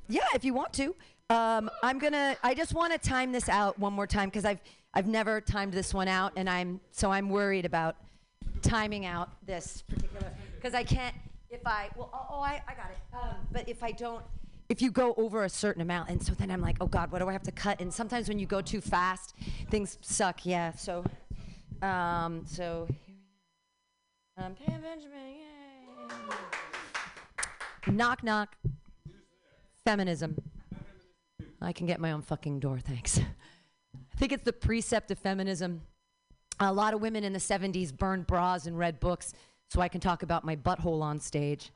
Yeah, if you want to. Um, I'm gonna. I just want to time this out one more time because I've I've never timed this one out, and I'm so I'm worried about timing out this particular because I can't. If I well, oh, oh I, I got it. Um, but if I don't, if you go over a certain amount, and so then I'm like, oh God, what do I have to cut? And sometimes when you go too fast, things suck. Yeah. So, um, so here we are. Um, Pam Benjamin. Yay. Knock knock. Feminism. I can get my own fucking door, thanks. I think it's the precept of feminism. A lot of women in the 70s burned bras and read books so I can talk about my butthole on stage.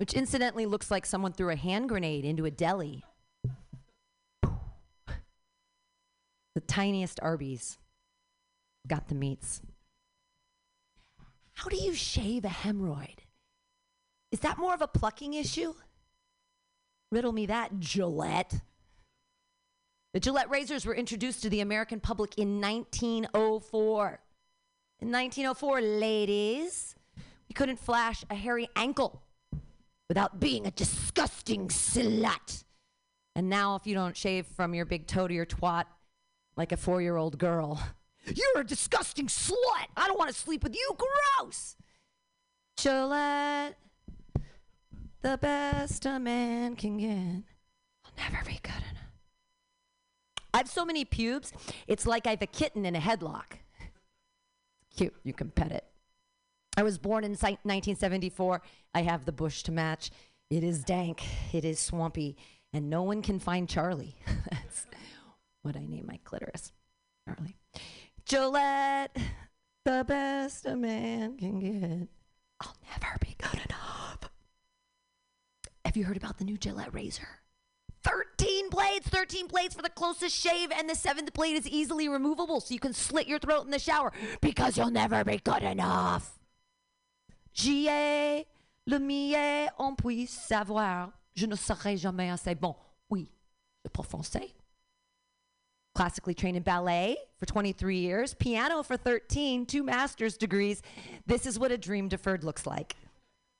Which incidentally looks like someone threw a hand grenade into a deli. The tiniest Arby's got the meats. How do you shave a hemorrhoid? Is that more of a plucking issue? Riddle me that, Gillette. The Gillette razors were introduced to the American public in 1904. In 1904, ladies, we couldn't flash a hairy ankle without being a disgusting slut. And now, if you don't shave from your big toe to your twat like a four year old girl, you're a disgusting slut. I don't want to sleep with you. Gross. Gillette, the best a man can get. I'll never be good enough. I have so many pubes, it's like I have a kitten in a headlock. Cute. You can pet it. I was born in 1974. I have the bush to match. It is dank, it is swampy, and no one can find Charlie. That's what I name my clitoris. Charlie. Gillette, the best a man can get. I'll never be good enough. Have you heard about the new Gillette razor? 13 blades, 13 blades for the closest shave, and the seventh blade is easily removable so you can slit your throat in the shower because you'll never be good enough. J'y le mien, on puisse savoir. Je ne serai jamais assez bon. Oui, je parle. Classically trained in ballet for 23 years, piano for 13, two master's degrees. This is what a dream deferred looks like.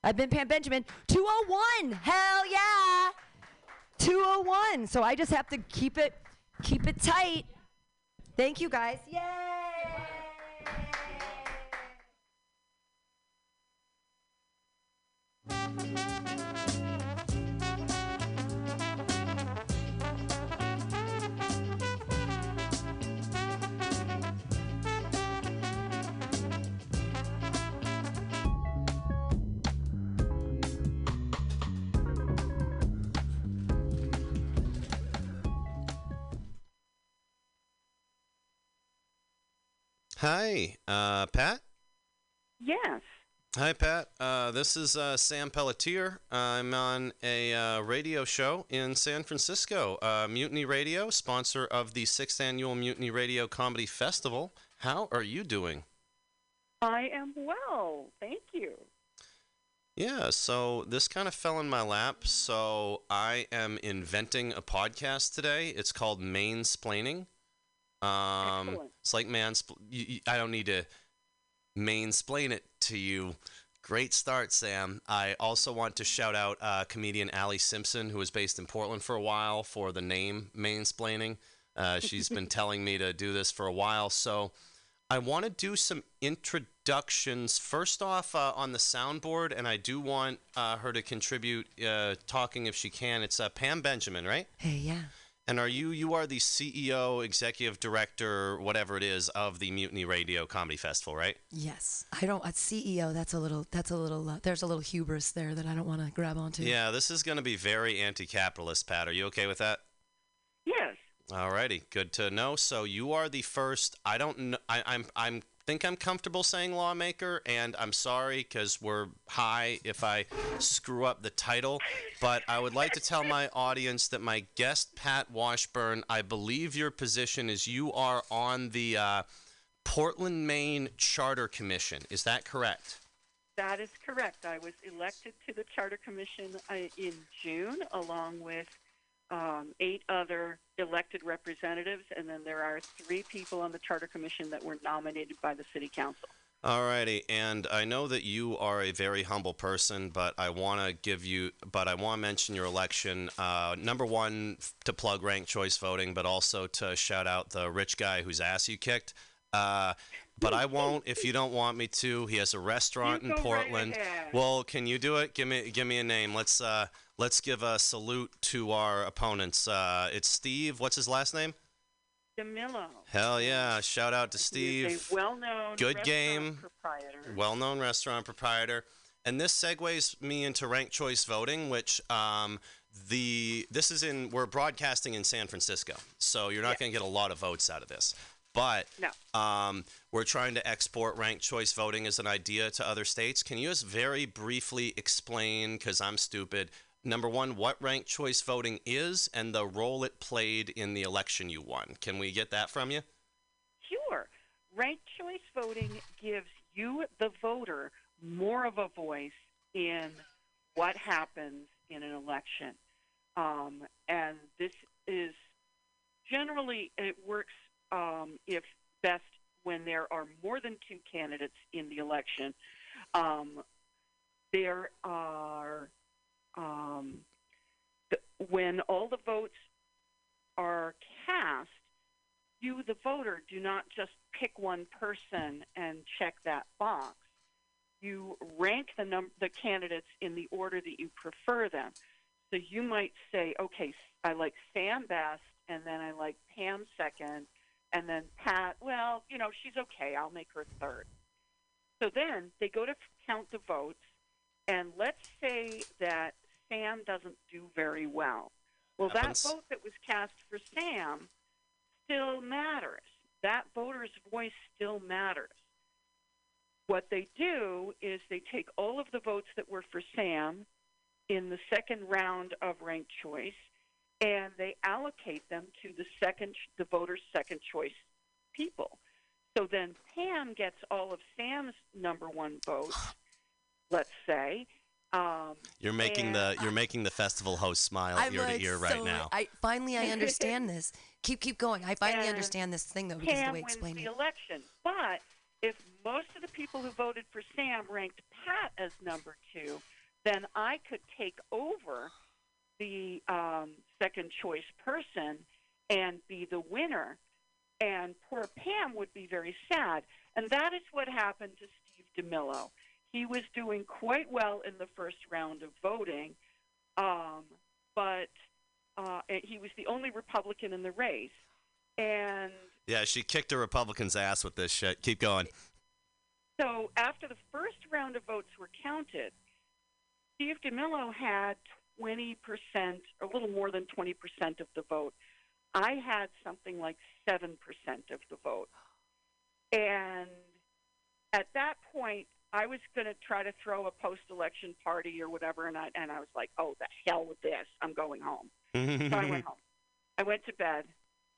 I've been Pam Benjamin, 201. Hell yeah. 201. So I just have to keep it keep it tight. Thank you guys. Yay! Hi, uh, Pat. Yes. Hi, Pat. Uh, this is uh, Sam Pelletier. I'm on a uh, radio show in San Francisco, uh, Mutiny Radio, sponsor of the sixth annual Mutiny Radio Comedy Festival. How are you doing? I am well. Thank you. Yeah, so this kind of fell in my lap. So I am inventing a podcast today. It's called Mainsplaining. Um, Excellent. it's like manspl- I don't need to mainsplain it to you. Great start, Sam. I also want to shout out uh, comedian Allie Simpson, who was based in Portland for a while, for the name Mainsplaining. Uh, she's been telling me to do this for a while. So I want to do some introductions. First off, uh, on the soundboard, and I do want uh, her to contribute uh, talking if she can. It's uh, Pam Benjamin, right? Hey, yeah. And are you you are the CEO, executive director, whatever it is, of the Mutiny Radio Comedy Festival, right? Yes. I don't a CEO, that's a little that's a little uh, there's a little hubris there that I don't want to grab onto. Yeah, this is going to be very anti-capitalist, Pat. Are you okay with that? Yes. Alrighty, good to know. So you are the first. I don't. I, I'm I'm think I'm comfortable saying lawmaker, and I'm sorry because we're high if I screw up the title. But I would like to tell my audience that my guest Pat Washburn, I believe your position is you are on the uh, Portland, Maine Charter Commission. Is that correct? That is correct. I was elected to the Charter Commission uh, in June, along with um, eight other elected representatives, and then there are three people on the Charter Commission that were nominated by the City Council. All righty, and I know that you are a very humble person, but I want to give you, but I want to mention your election. Uh, number one, to plug ranked choice voting, but also to shout out the rich guy whose ass you kicked. Uh, but I won't if you don't want me to. He has a restaurant in go right Portland. well, can you do it? Give me, give me a name. Let's, uh, let's give a salute to our opponents. Uh, it's Steve. What's his last name? DiMillo. Hell yeah! Shout out to Steve. well-known restaurant Good game. proprietor. well-known restaurant proprietor. And this segues me into ranked choice voting, which um, the this is in we're broadcasting in San Francisco, so you're not going to get a lot of votes out of this. But No. um, we're trying to export ranked choice voting as an idea to other states. Can you just very briefly explain, because I'm stupid, number one, what ranked choice voting is and the role it played in the election you won? Can we get that from you? Sure. Ranked choice voting gives you, the voter, more of a voice in what happens in an election. Um, and this is generally, it works um, if best when there are more than two candidates in the election. Um, there are, um, the, when all the votes are cast, you, the voter, do not just pick one person and check that box. You rank the num- the candidates in the order that you prefer them. So you might say, okay, I like Sam best, and then I like Pam second, and then Pat. Well, you know, she's okay. I'll make her third. So then they go to count the votes, and let's say that Sam doesn't do very well. Well, Happens. that vote that was cast for Sam still matters. That voter's voice still matters. What they do is they take all of the votes that were for Sam in the second round of ranked choice and they allocate them to the second the voter's second choice people. So then Pam gets all of Sam's number one votes, let's say. Um, You're making the you're making the festival host smile I'm ear to like, ear right so- now. I finally I understand this. Keep keep going. I finally And understand this thing though because of the Pam way you wins explained the it. election. But if most of the people who voted for Sam ranked Pat as number two, then I could take over the um, second choice person and be the winner. And poor Pam would be very sad. And that is what happened to Steve DiMillo. He was doing quite well in the first round of voting, um, but uh, he was the only Republican in the race. And Yeah, she kicked a Republican's ass with this shit. Keep going. so after the first round of votes were counted, Steve DiMillo had 20%, a little more than 20% of the vote. I had something like 7% of the vote. And at that point, I was going to try to throw a post election party or whatever, and I, and I was like, oh, the hell with this. I'm going home. so I went home. I went to bed.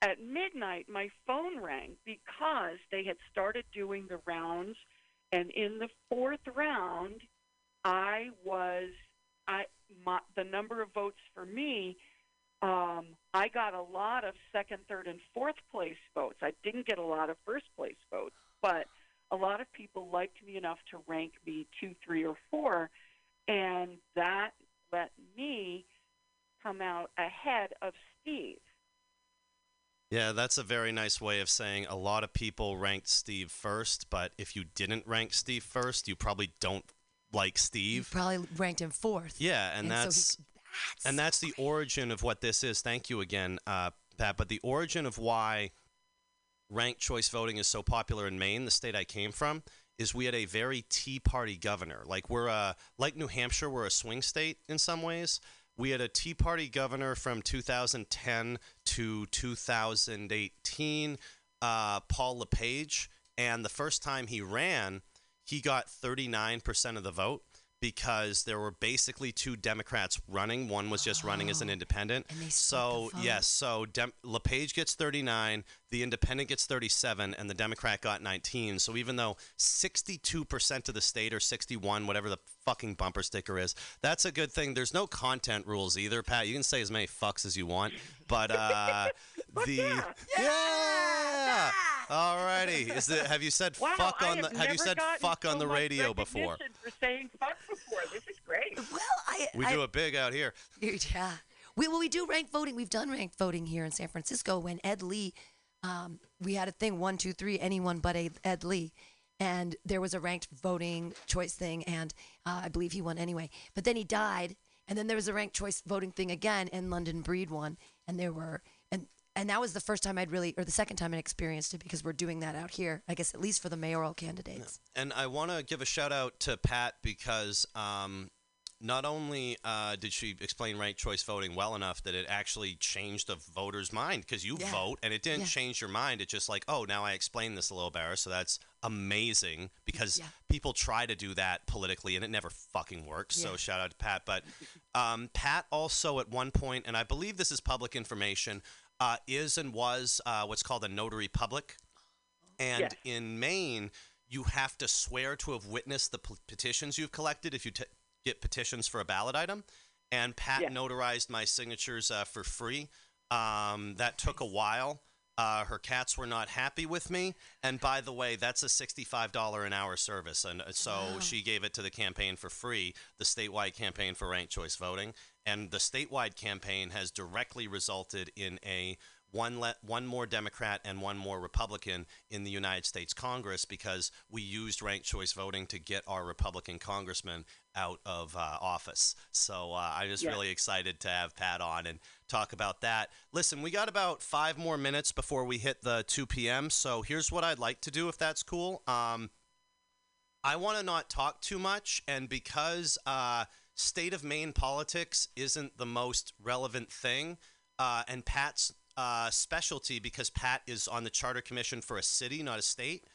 At midnight, my phone rang because they had started doing the rounds, and in the fourth round, I was I my, the number of votes for me. Um, I got a lot of second, third, and fourth place votes. I didn't get a lot of first place votes, but a lot of people liked me enough to rank me two, three, or four, and that let me come out ahead of Steve. Yeah, that's a very nice way of saying a lot of people ranked Steve first, but if you didn't rank Steve first, you probably don't like Steve. Probably ranked him fourth. Yeah, and, And so he- that's and that's the origin of what this is. Thank you again, uh, Pat. But the origin of why ranked choice voting is so popular in Maine, the state I came from, is we had a very Tea Party governor. Like we're a like New Hampshire, we're a swing state in some ways. We had a Tea Party governor from 2010 to 2018, uh, Paul LePage, and the first time he ran, he got 39% of the vote because there were basically two Democrats running. One was just running as an independent. so yes, so Dem- LePage gets 39, the independent gets 37, and the Democrat got 19. So even though 62% of the state or 61, whatever the fucking bumper sticker is, that's a good thing. There's no content rules either, Pat. You can say as many fucks as you want, but uh, the yeah. Alrighty, is it? Have you said Wow, fuck I on the? have Have you said gotten fuck on the radio before? recognition For saying fuck before, this is great. Well, I We do it big out here. Yeah. We, well, we do rank voting. We've done rank voting here in San Francisco when Ed Lee, um, we had a thing one, two, three, anyone but Ed Lee. And there was a ranked voting choice thing, and uh, I believe he won anyway. But then he died, and then there was a ranked choice voting thing again, and London Breed won. And there were, and and that was the first time I'd really, or the second time I'd experienced it because we're doing that out here. I guess at least for the mayoral candidates. And I want to give a shout out to Pat because um, not only uh, did she explain ranked choice voting well enough that it actually changed the voter's mind because you Yeah. vote and it didn't Yeah. change your mind. It's just like, oh, now I explained this a little better. So that's amazing because Yeah. people try to do that politically and it never fucking works. So shout out to Pat. But um, Pat also at one point, and I believe this is public information, uh, is and was uh, what's called a notary public. And in Maine, you have to swear to have witnessed the p- petitions you've collected if you t- get petitions for a ballot item. And Pat Yes. notarized my signatures uh, for free. Um, that took a while. Uh, her cats were not happy with me. And by the way, that's a $65 an hour service. And uh, so Wow. she gave it to the campaign for free, the statewide campaign for ranked choice voting. And the statewide campaign has directly resulted in a one le- one more Democrat and one more Republican in the United States Congress because we used ranked choice voting to get our Republican congressman out of uh, office. So uh, I'm just Yeah. really excited to have Pat on and talk about that. Listen, we got about five more minutes before we hit the 2 p.m. So here's what I'd like to do if that's cool. Um, I want to not talk too much, and because uh, state of Maine politics isn't the most relevant thing, uh, and Pat's uh, specialty, because Pat is on the charter commission for a city, not a state.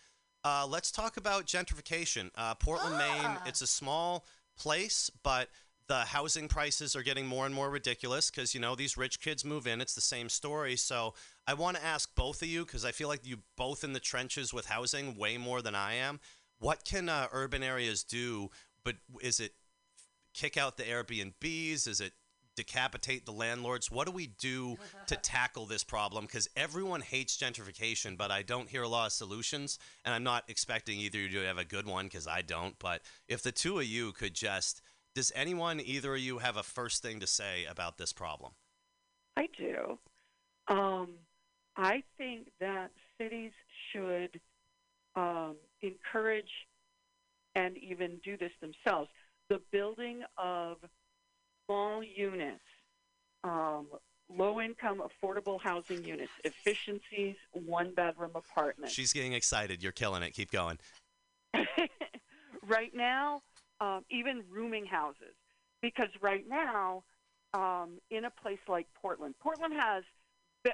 Uh, let's talk about gentrification. Uh, Portland, Maine. It's a small place, but the housing prices are getting more and more ridiculous because you know these rich kids move in. It's the same story. So I want to ask both of you because I feel like you both in the trenches with housing way more than I am. What can uh, urban areas do? But is it kick out the Airbnbs? Is it decapitate the landlords? What do we do to tackle this problem? Because everyone hates gentrification, but I don't hear a lot of solutions. And I'm not expecting either of you to have a good one because I don't. But if the two of you could just, does anyone, either of you, have a first thing to say about this problem? I do. Um, I think that cities should um, encourage and even do this themselves the building of small units, um, low income, affordable housing units, efficiencies, one bedroom apartments. She's getting excited. You're killing it. Keep going. right now, um, even rooming houses, because right now, um, in a place like Portland, Portland has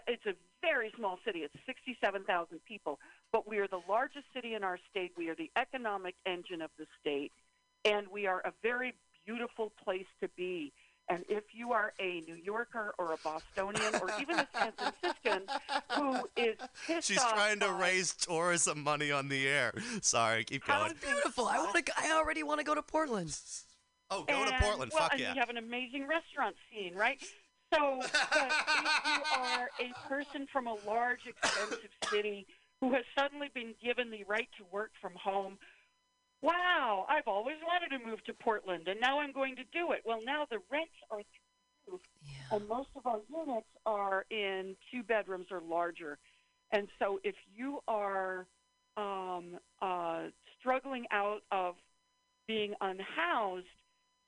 it's a very small city. It's 67,000 people, but we are the largest city in our state. We are the economic engine of the state, and we are a very beautiful place to be. And if you are a New Yorker or a Bostonian or even a San Franciscan who is pissed She's off trying to by- raise tourism money on the air. Sorry, keep going. Beautiful. I want to. I already want to go to Portland. Oh, go to Portland. Well, Fuck and yeah. you have an amazing restaurant scene, right? So, if you are a person from a large, expensive city who has suddenly been given the right to work from home, wow, I've always wanted to move to Portland, and now I'm going to do it. Well, now the rents are through roof, and most of our units are in two bedrooms or larger. And so, if you are um, uh, struggling out of being unhoused,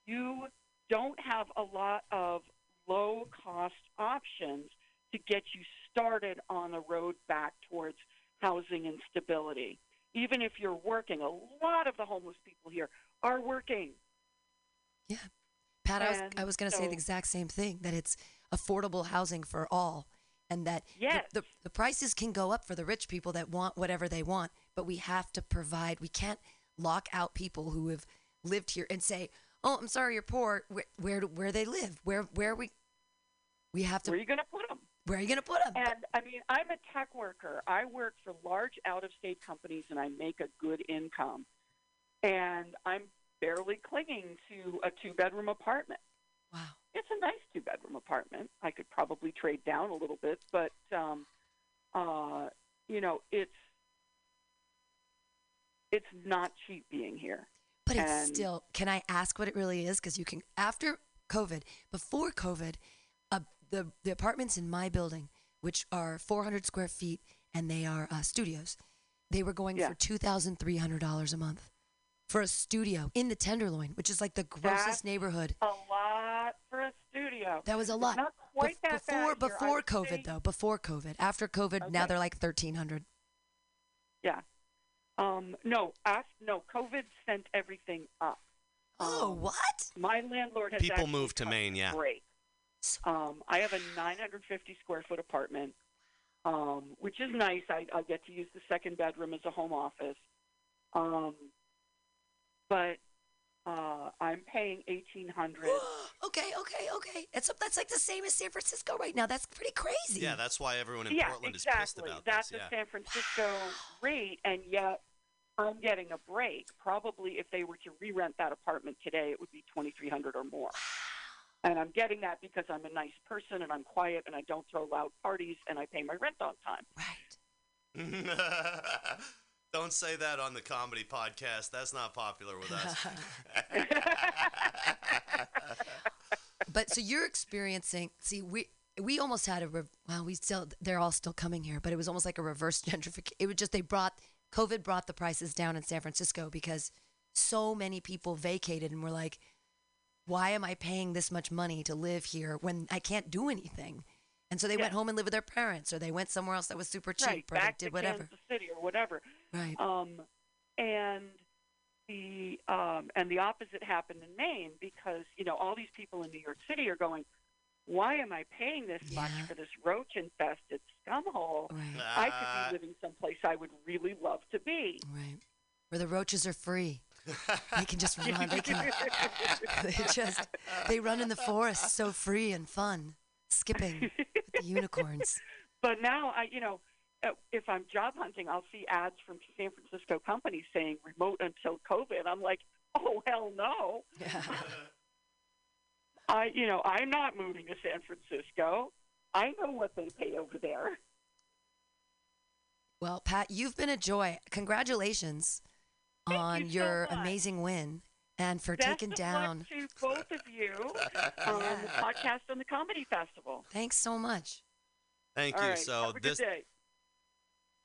you don't have a lot of low cost options to get you started on the road back towards housing and stability. Even if you're working, a lot of the homeless people here are working. Yeah. Pat, I was, I was going to say the exact same thing that it's affordable housing for all, and that the- Yes. the, the prices can go up for the rich people that want whatever they want, but we have to provide. We can't lock out people who have lived here and say, "Oh, I'm sorry, you're poor." Where where, do- where they live? Where where we we have to. Where are you going to? Where are you going to put them? And I mean, I'm a tech worker. I work for large out of state companies and I make a good income. And I'm barely clinging to a two bedroom apartment. Wow. It's a nice two bedroom apartment. I could probably trade down a little bit, but, um, uh, you know, it's. It's not cheap being here. But it's And- still. Can I ask what it really is? Because you can after COVID, before COVID, the the apartments in my building, which are 400 square feet and they are uh, studios, they were going for two thousand three hundred dollars a month for a studio in the Tenderloin, which is like the grossest That's neighborhood. A lot for a studio. That was a It's lot. Not quite Bef- that before bad before would COVID say- though, before COVID. After COVID, now they're like 1300. Yeah. Um, no, af- no, COVID sent everything up. Oh, Um, what? My landlord has People moved to Maine, yeah. break. Um, I have a 950 square foot apartment, um, which is nice. I, I get to use the second bedroom as a home office. Um, but uh, I'm paying 1800 okay, okay, okay. It's that's like the same as San Francisco right now. That's pretty crazy. Yeah, that's why everyone in yeah, Portland exactly. is pissed about That's this. a Yeah. San Francisco rate, and yet I'm getting a break. Probably if they were to re-rent that apartment today, it would be 2300 or more. And I'm getting that because I'm a nice person and I'm quiet and I don't throw loud parties and I pay my rent on time. Right. don't say that on the comedy podcast. That's not popular with us. but so you're experiencing. See, we we almost had a re- well, we still they're all still coming here, but it was almost like a reverse gentrification. It was just they brought COVID brought the prices down in San Francisco because so many people vacated and were like, why am I paying this much money to live here when I can't do anything? And so they went home and lived with their parents, or they went somewhere else that was super cheap, right, or back they to did whatever. Kansas City or whatever. Right. Um, and the um, and the opposite happened in Maine because you know all these people in New York City are going, why am I paying this much for this roach infested scumhole? I could be living someplace I would really love to be. Right. Where the roaches are free. They can just run. They can. They just. They run in the forest so free and fun, skipping with the unicorns. But now I, you know, uh, if I'm job hunting, I'll see ads from San Francisco companies saying remote until COVID. I'm like, oh hell no. I, you know, I'm not moving to San Francisco. I know what they pay over there. Well, Pat, you've been a joy. Congratulations on you your much. amazing win and for Best taking of down. luck to both of you on the podcast and the comedy festival. Thanks so much. Thank All you. right, so have a good this. day.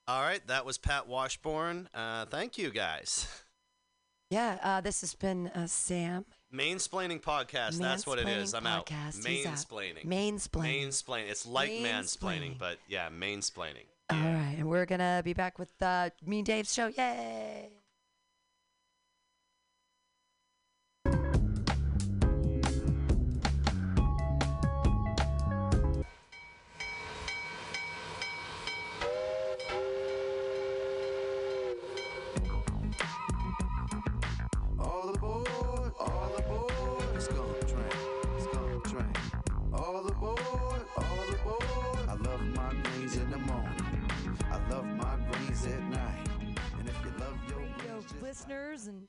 All right, that was Pat Washburn. Uh, thank you guys. Yeah, uh, this has been uh, Sam. Mainsplaining podcast. That's what it is. I'm out. podcast. He's out. Mainsplaining. Mainsplaining. Mainsplaining. It's like mansplaining, Mainsplaining. but yeah, mainsplaining. All right, and we're gonna be back with uh, me and Dave's show. Yay! Listeners and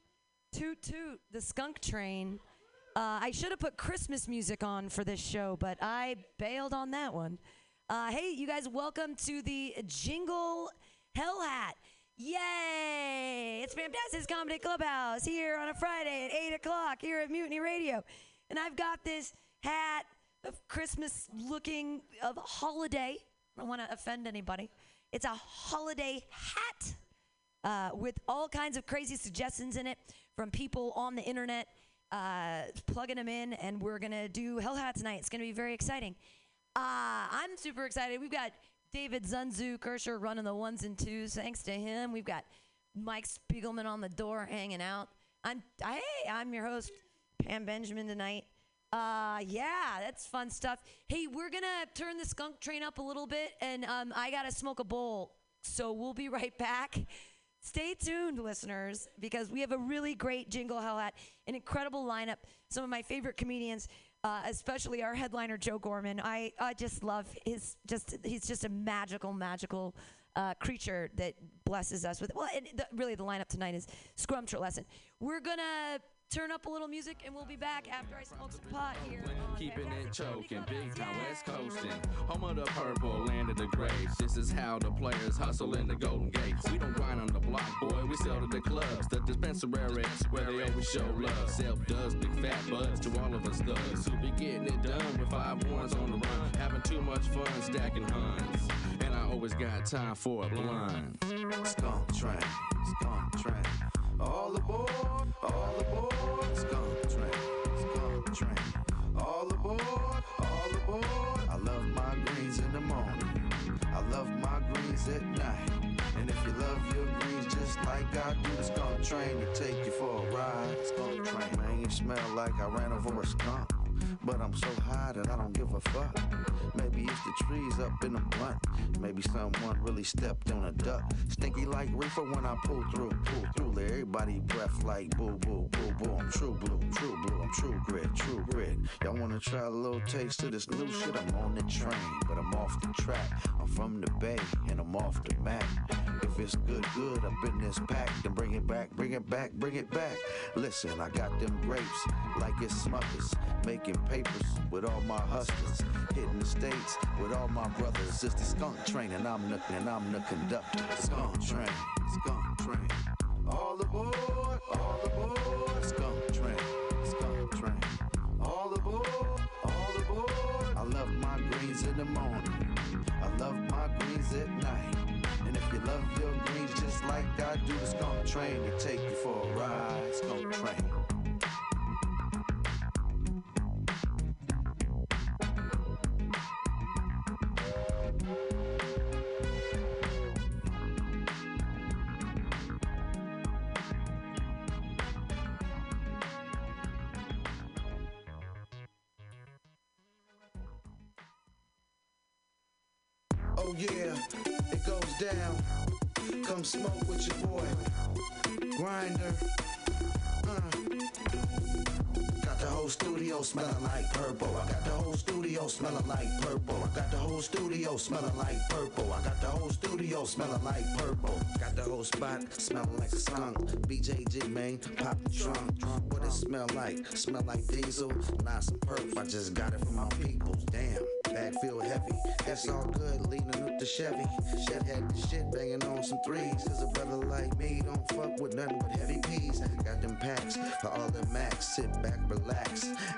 toot toot the skunk train. Uh, I should have put Christmas music on for this show, but I bailed on that one. Uh, hey, you guys, welcome to the Jingle Hell Hat. Yay! It's Fantastic Comedy Clubhouse here on a Friday at 8 o'clock here at Mutiny Radio. And I've got this hat of Christmas looking, of holiday. I don't want to offend anybody. It's a holiday hat uh, with all kinds of crazy suggestions in it from people on the internet, uh, plugging them in, and we're gonna do Hell Hat tonight. It's gonna be very exciting. Uh, I'm super excited. We've got David Zunzu Kirscher running the ones and twos. Thanks to him, we've got Mike Spiegelman on the door hanging out. I'm hey, I'm your host Pam Benjamin tonight. Uh, yeah, that's fun stuff. Hey, we're gonna turn the skunk train up a little bit, and um, I gotta smoke a bowl, so we'll be right back. Stay tuned, listeners, because we have a really great Jingle Hell Hat, an incredible lineup. Some of my favorite comedians, uh, especially our headliner Joe Gorman. I, I just love his just he's just a magical, magical uh, creature that blesses us with. Well, and the, really, the lineup tonight is Scrumtrulescent. We're gonna turn up a little music, and we'll be back after I smoke some pot here. Keeping it choking, big time West Coasting. Home of the purple, land of the graves. This is how the players hustle in the Golden Gates. We don't grind on the block, boy, we sell to the clubs. The dispensaries where they always show love. Self does, big fat buds to all of us thugs who be getting it done with five ones on the run. Having too much fun stacking huns. And I always got time for a blind. Skunk train, skunk train. All aboard, all aboard. Train, train. All aboard, all aboard. I love my greens in the morning. I love my greens at night. And if you love your greens just like I do, the skunk train will take you for a ride. Skunk train, man, may smell like I ran over a skunk. But I'm so high that I don't give a fuck. Maybe it's the trees up in the blunt. Maybe someone really stepped on a duck. Stinky like reefer when I pull through, pull through. Let everybody breath like boo boo boo boo. I'm true blue, true blue. I'm true grit, true grit. Y'all wanna try a little taste of this new shit? I'm on the train, but I'm off the track. I'm from the bay and I'm off the map. If it's good, good up in this pack, then bring it back, bring it back, bring it back. Listen, I got them grapes like it's Smuckers, making papers with all my hustlers, hitting the states with all my brothers. It's skunk train, and I'm the and I'm the conductor. Skunk train, skunk train. All aboard, all aboard. Skunk train, skunk train. All aboard, all aboard. I love my greens in the morning. I love my greens at night. And if you love your greens just like I do, the skunk train will take you for a ride. Skunk train. Oh yeah, it goes down. Come smoke with your boy. Grinder. Uh. The whole studio smelling like purple. I got the whole studio smelling like purple. I got the whole studio smelling like purple. I got the whole studio smelling like purple. Got the whole spot smelling like skunk. BJG man, pop the trunk. What it smell like? Smell like diesel. Nah, some perp. I just got it from my peoples. Damn. Bag feel heavy, that's all good, leaning up the Chevy. Shed had the shit banging on some threes. Cause a brother like me don't fuck with nothing but heavy peas. Got them packs for all the max. Sit back, relax,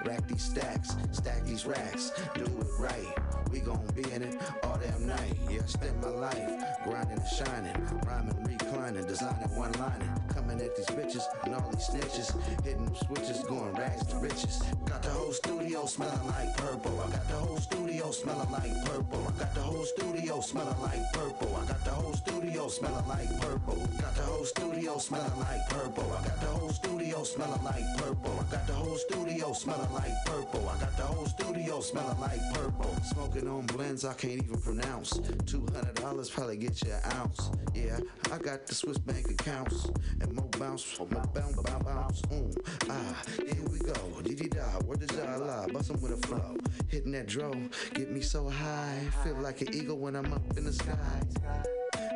rack these stacks, stack these racks, do it right. We gon' be in it all damn night. Yeah, I spend my life grinding and shining, rhyming, reclining, designing, one lining. Coming at these bitches and all these snitches, hitting switches, going rags to riches. Got the whole studio smelling like purple. I got the whole studio smelling like purple. I got the whole studio smelling like purple. I got the whole studio smelling like purple. Got the whole studio smelling like purple. I got the whole studio smelling like purple. I got the whole studio smelling like purple. I got the whole studio smelling like purple. Smoking on blends I can't even pronounce. Two hundred dollars probably get you an ounce. Yeah, I got the Swiss bank accounts and more bounce, more bounce, bounce, bounce. Mm, ah, here we go. Dee dee da, where the la, bustin' with a flow. Hitting that dro, get me so high. Feel like an eagle when I'm up in the sky.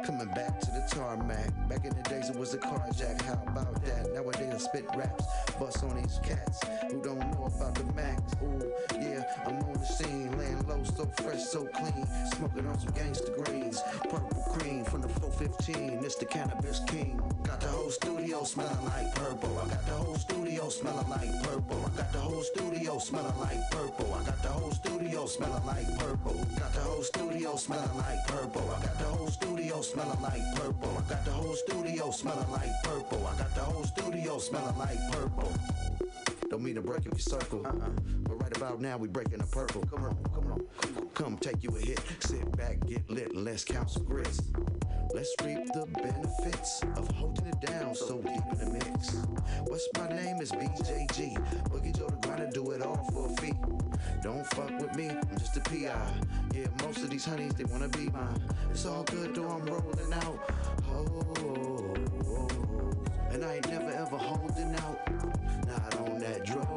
Coming back to the tarmac. Back in the days it was a carjack. How about that? Nowadays I spit raps. Bust on these cats who don't know about the max. Ooh, yeah, I'm on the scene. Laying low, so fresh, so clean. Smoking on some gangster greens. Purple cream from the 415. It's the cannabis king. Got the whole studio smelling like purple. I got the whole studio smelling like purple. I got the whole studio smelling like purple. I got the whole studio smelling like purple. Got the whole studio smelling like purple. I got the whole studio smelling like purple. I got the whole studio smelling like purple. I got the whole studio smelling like purple. Don't mean to break up your circle, uh-uh. but right about now we breaking the purple. Come on, come on, come on, come take you a hit. Sit back, get lit, and let's count some grits. Let's reap the benefits of holding it down so deep in the mix. What's my name is BJG. Boogie Joe the grinder, do it all for a fee. Don't fuck with me, I'm just a PI. Yeah, most of these honeys, they wanna be mine. It's all good though, I'm rolling out. Oh, and I ain't never ever holding out. Not on that drug.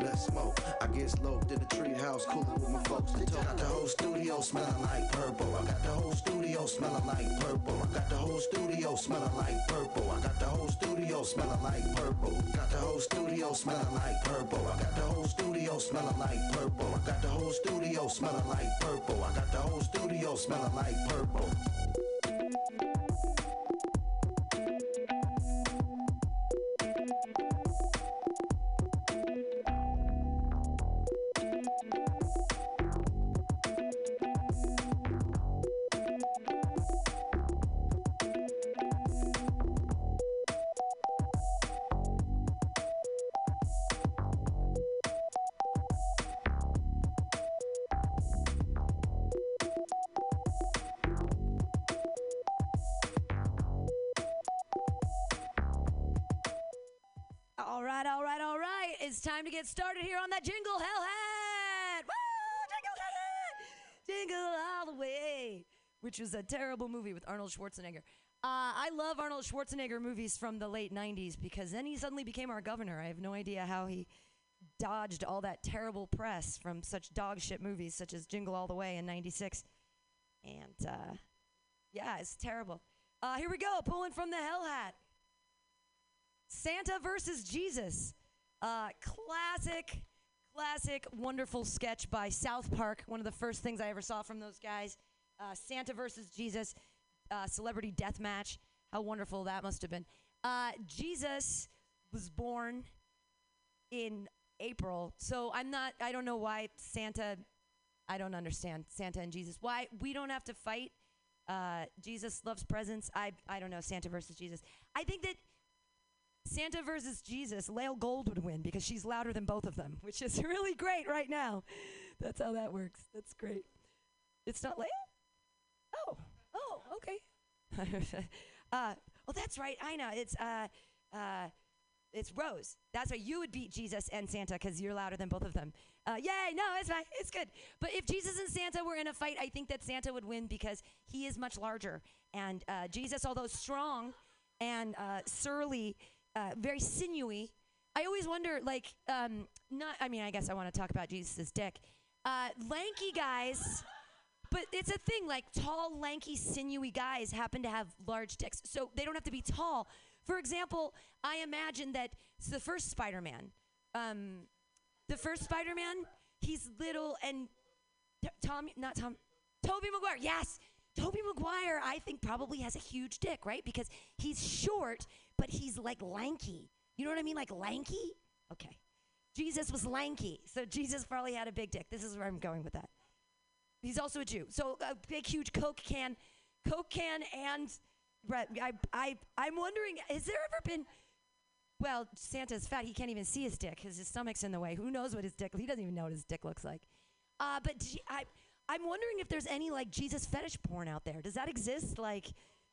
Let's smoke. I get sloped in the treehouse, cooling with my folks. They talk. Got the whole studio smelling like purple. I got the whole studio smelling like purple. I got the whole studio smelling like purple. I got the whole studio smelling like purple. Got the whole studio smelling like purple. I got the whole studio smelling like purple. I got the whole studio smelling like purple. I got the whole studio smelling like purple. Thank you. It's time to get started here on that Jingle Hellhat. Woo! Jingle Hellhat! Jingle all the way, which was a terrible movie with Arnold Schwarzenegger. Uh, I love Arnold Schwarzenegger movies from the late 90s because then he suddenly became our governor. I have no idea how he dodged all that terrible press from such dog shit movies such as Jingle All the Way in 96. And uh, yeah, it's terrible. Uh, here we go, pulling from the hell hat. Santa versus Jesus. Uh, classic, classic, wonderful sketch by South Park. One of the first things I ever saw from those guys. Uh, Santa versus Jesus, uh, celebrity death match. How wonderful that must have been. Uh, Jesus was born in April, so I'm not. I don't know why Santa. I don't understand Santa and Jesus. Why we don't have to fight? Uh, Jesus loves presents. I I don't know Santa versus Jesus. I think that Santa versus Jesus, Lael Gold would win because she's louder than both of them, which is really great right now. That's how that works. That's great. It's not Lael? Oh, oh, okay. uh, oh, that's right. I know. It's uh, uh, it's Rose. That's why You would beat Jesus and Santa because you're louder than both of them. Uh, yay! No, it's fine. It's good. But if Jesus and Santa were in a fight, I think that Santa would win because he is much larger, and uh, Jesus, although strong and uh, surly, uh, very sinewy. I always wonder, like, um, not. I mean, I guess I want to talk about Jesus' dick. Uh, lanky guys, but it's a thing. Like tall, lanky, sinewy guys happen to have large dicks, so they don't have to be tall. For example, I imagine that the first Spider-Man. Um, the first Spider-Man, he's little and t- Tom, not Tom, Tobey Maguire. Yes, Tobey Maguire. I think probably has a huge dick, right? Because he's short, but he's like lanky. You know what I mean? Like lanky. Okay. Jesus was lanky, so Jesus probably had a big dick. This is where I'm going with that. He's also a Jew, so a big, huge Coke can, Coke can, and right, I, I, I'm wondering, has there ever been? Well, Santa's fat. He can't even see his dick because his stomach's in the way. Who knows what his dick? He doesn't even know what his dick looks like. Uh, but I, I'm wondering if there's any like Jesus fetish porn out there. Does that exist? Like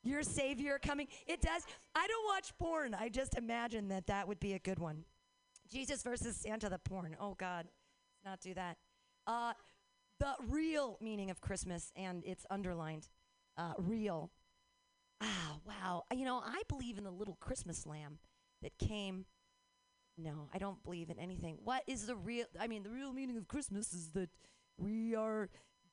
your savior coming? It does. I don't watch porn. I just imagine that that would be a good one. Jesus versus Santa, the porn. Oh God, let's not do that. Uh, the real meaning of Christmas, and it's underlined, uh, real. Ah, wow. You know, I believe in the little Christmas lamb that came. No, I don't believe in anything. What is the real? I mean, the real meaning of Christmas is that we are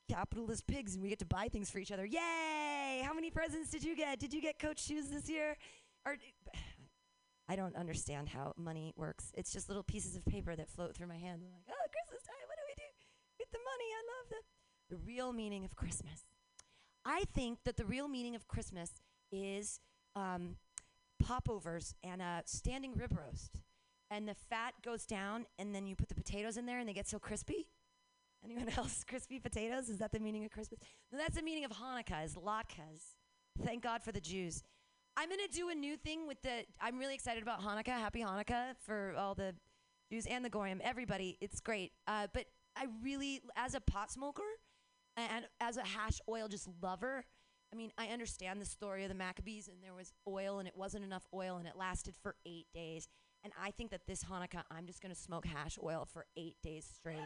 capitalist pigs and we get to buy things for each other. Yay! How many presents did you get? Did you get Coach shoes this year? Or I don't understand how money works. It's just little pieces of paper that float through my hand. I'm like, oh, Christmas time. What do we do with the money? I love the the real meaning of Christmas. I think that the real meaning of Christmas is um, popovers and a standing rib roast, and the fat goes down, and then you put the potatoes in there, and they get so crispy. Anyone else crispy potatoes? Is that the meaning of Christmas? No, that's the meaning of Hanukkah. Is latkes. Thank God for the Jews. I'm gonna do a new thing with the. I'm really excited about Hanukkah. Happy Hanukkah for all the Jews and the Goyim, everybody. It's great. Uh, but I really, as a pot smoker and as a hash oil just lover, I mean, I understand the story of the Maccabees, and there was oil, and it wasn't enough oil, and it lasted for eight days. And I think that this Hanukkah, I'm just gonna smoke hash oil for eight days straight.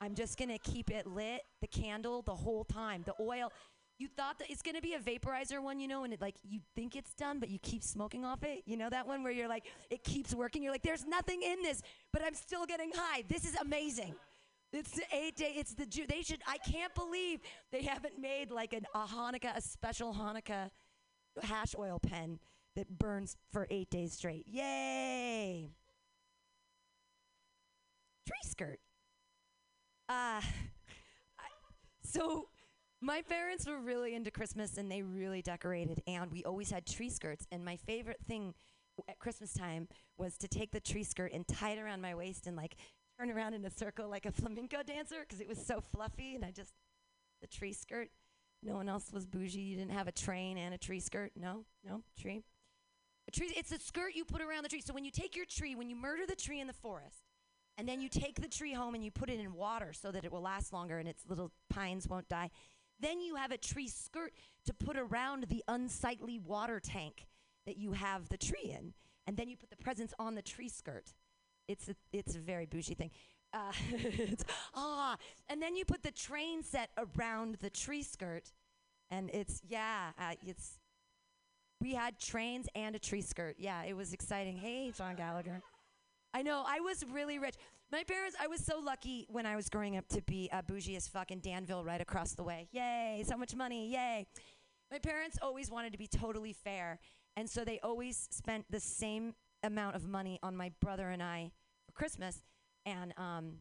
I'm just gonna keep it lit, the candle, the whole time. The oil. You thought that it's gonna be a vaporizer one, you know, and it like you think it's done, but you keep smoking off it. You know that one where you're like, it keeps working. You're like, there's nothing in this, but I'm still getting high. This is amazing. It's the eight day. It's the Jew. They should. I can't believe they haven't made like an, a Hanukkah, a special Hanukkah hash oil pen that burns for eight days straight. Yay! Tree skirt. Uh, so my parents were really into Christmas and they really decorated, and we always had tree skirts. And my favorite thing at Christmas time was to take the tree skirt and tie it around my waist and like turn around in a circle like a flamenco dancer because it was so fluffy. And I just, the tree skirt. No one else was bougie. You didn't have a train and a tree skirt. No, no, tree. A tree, it's a skirt you put around the tree. So when you take your tree, when you murder the tree in the forest, and then you take the tree home and you put it in water so that it will last longer and its little pines won't die. Then you have a tree skirt to put around the unsightly water tank that you have the tree in. And then you put the presents on the tree skirt. it's a, it's a very bougie thing. Uh, ah, and then you put the train set around the tree skirt, and it's yeah, uh, it's. We had trains and a tree skirt. Yeah, it was exciting. Hey, John Gallagher. I know. I was really rich. My parents, I was so lucky when I was growing up to be uh, bougie as fucking Danville right across the way. Yay, so much money. Yay. My parents always wanted to be totally fair. And so they always spent the same amount of money on my brother and I for Christmas. And um,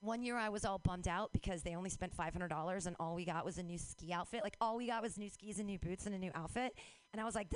one year I was all bummed out because they only spent $500 and all we got was a new ski outfit. Like all we got was new skis and new boots and a new outfit. And I was like,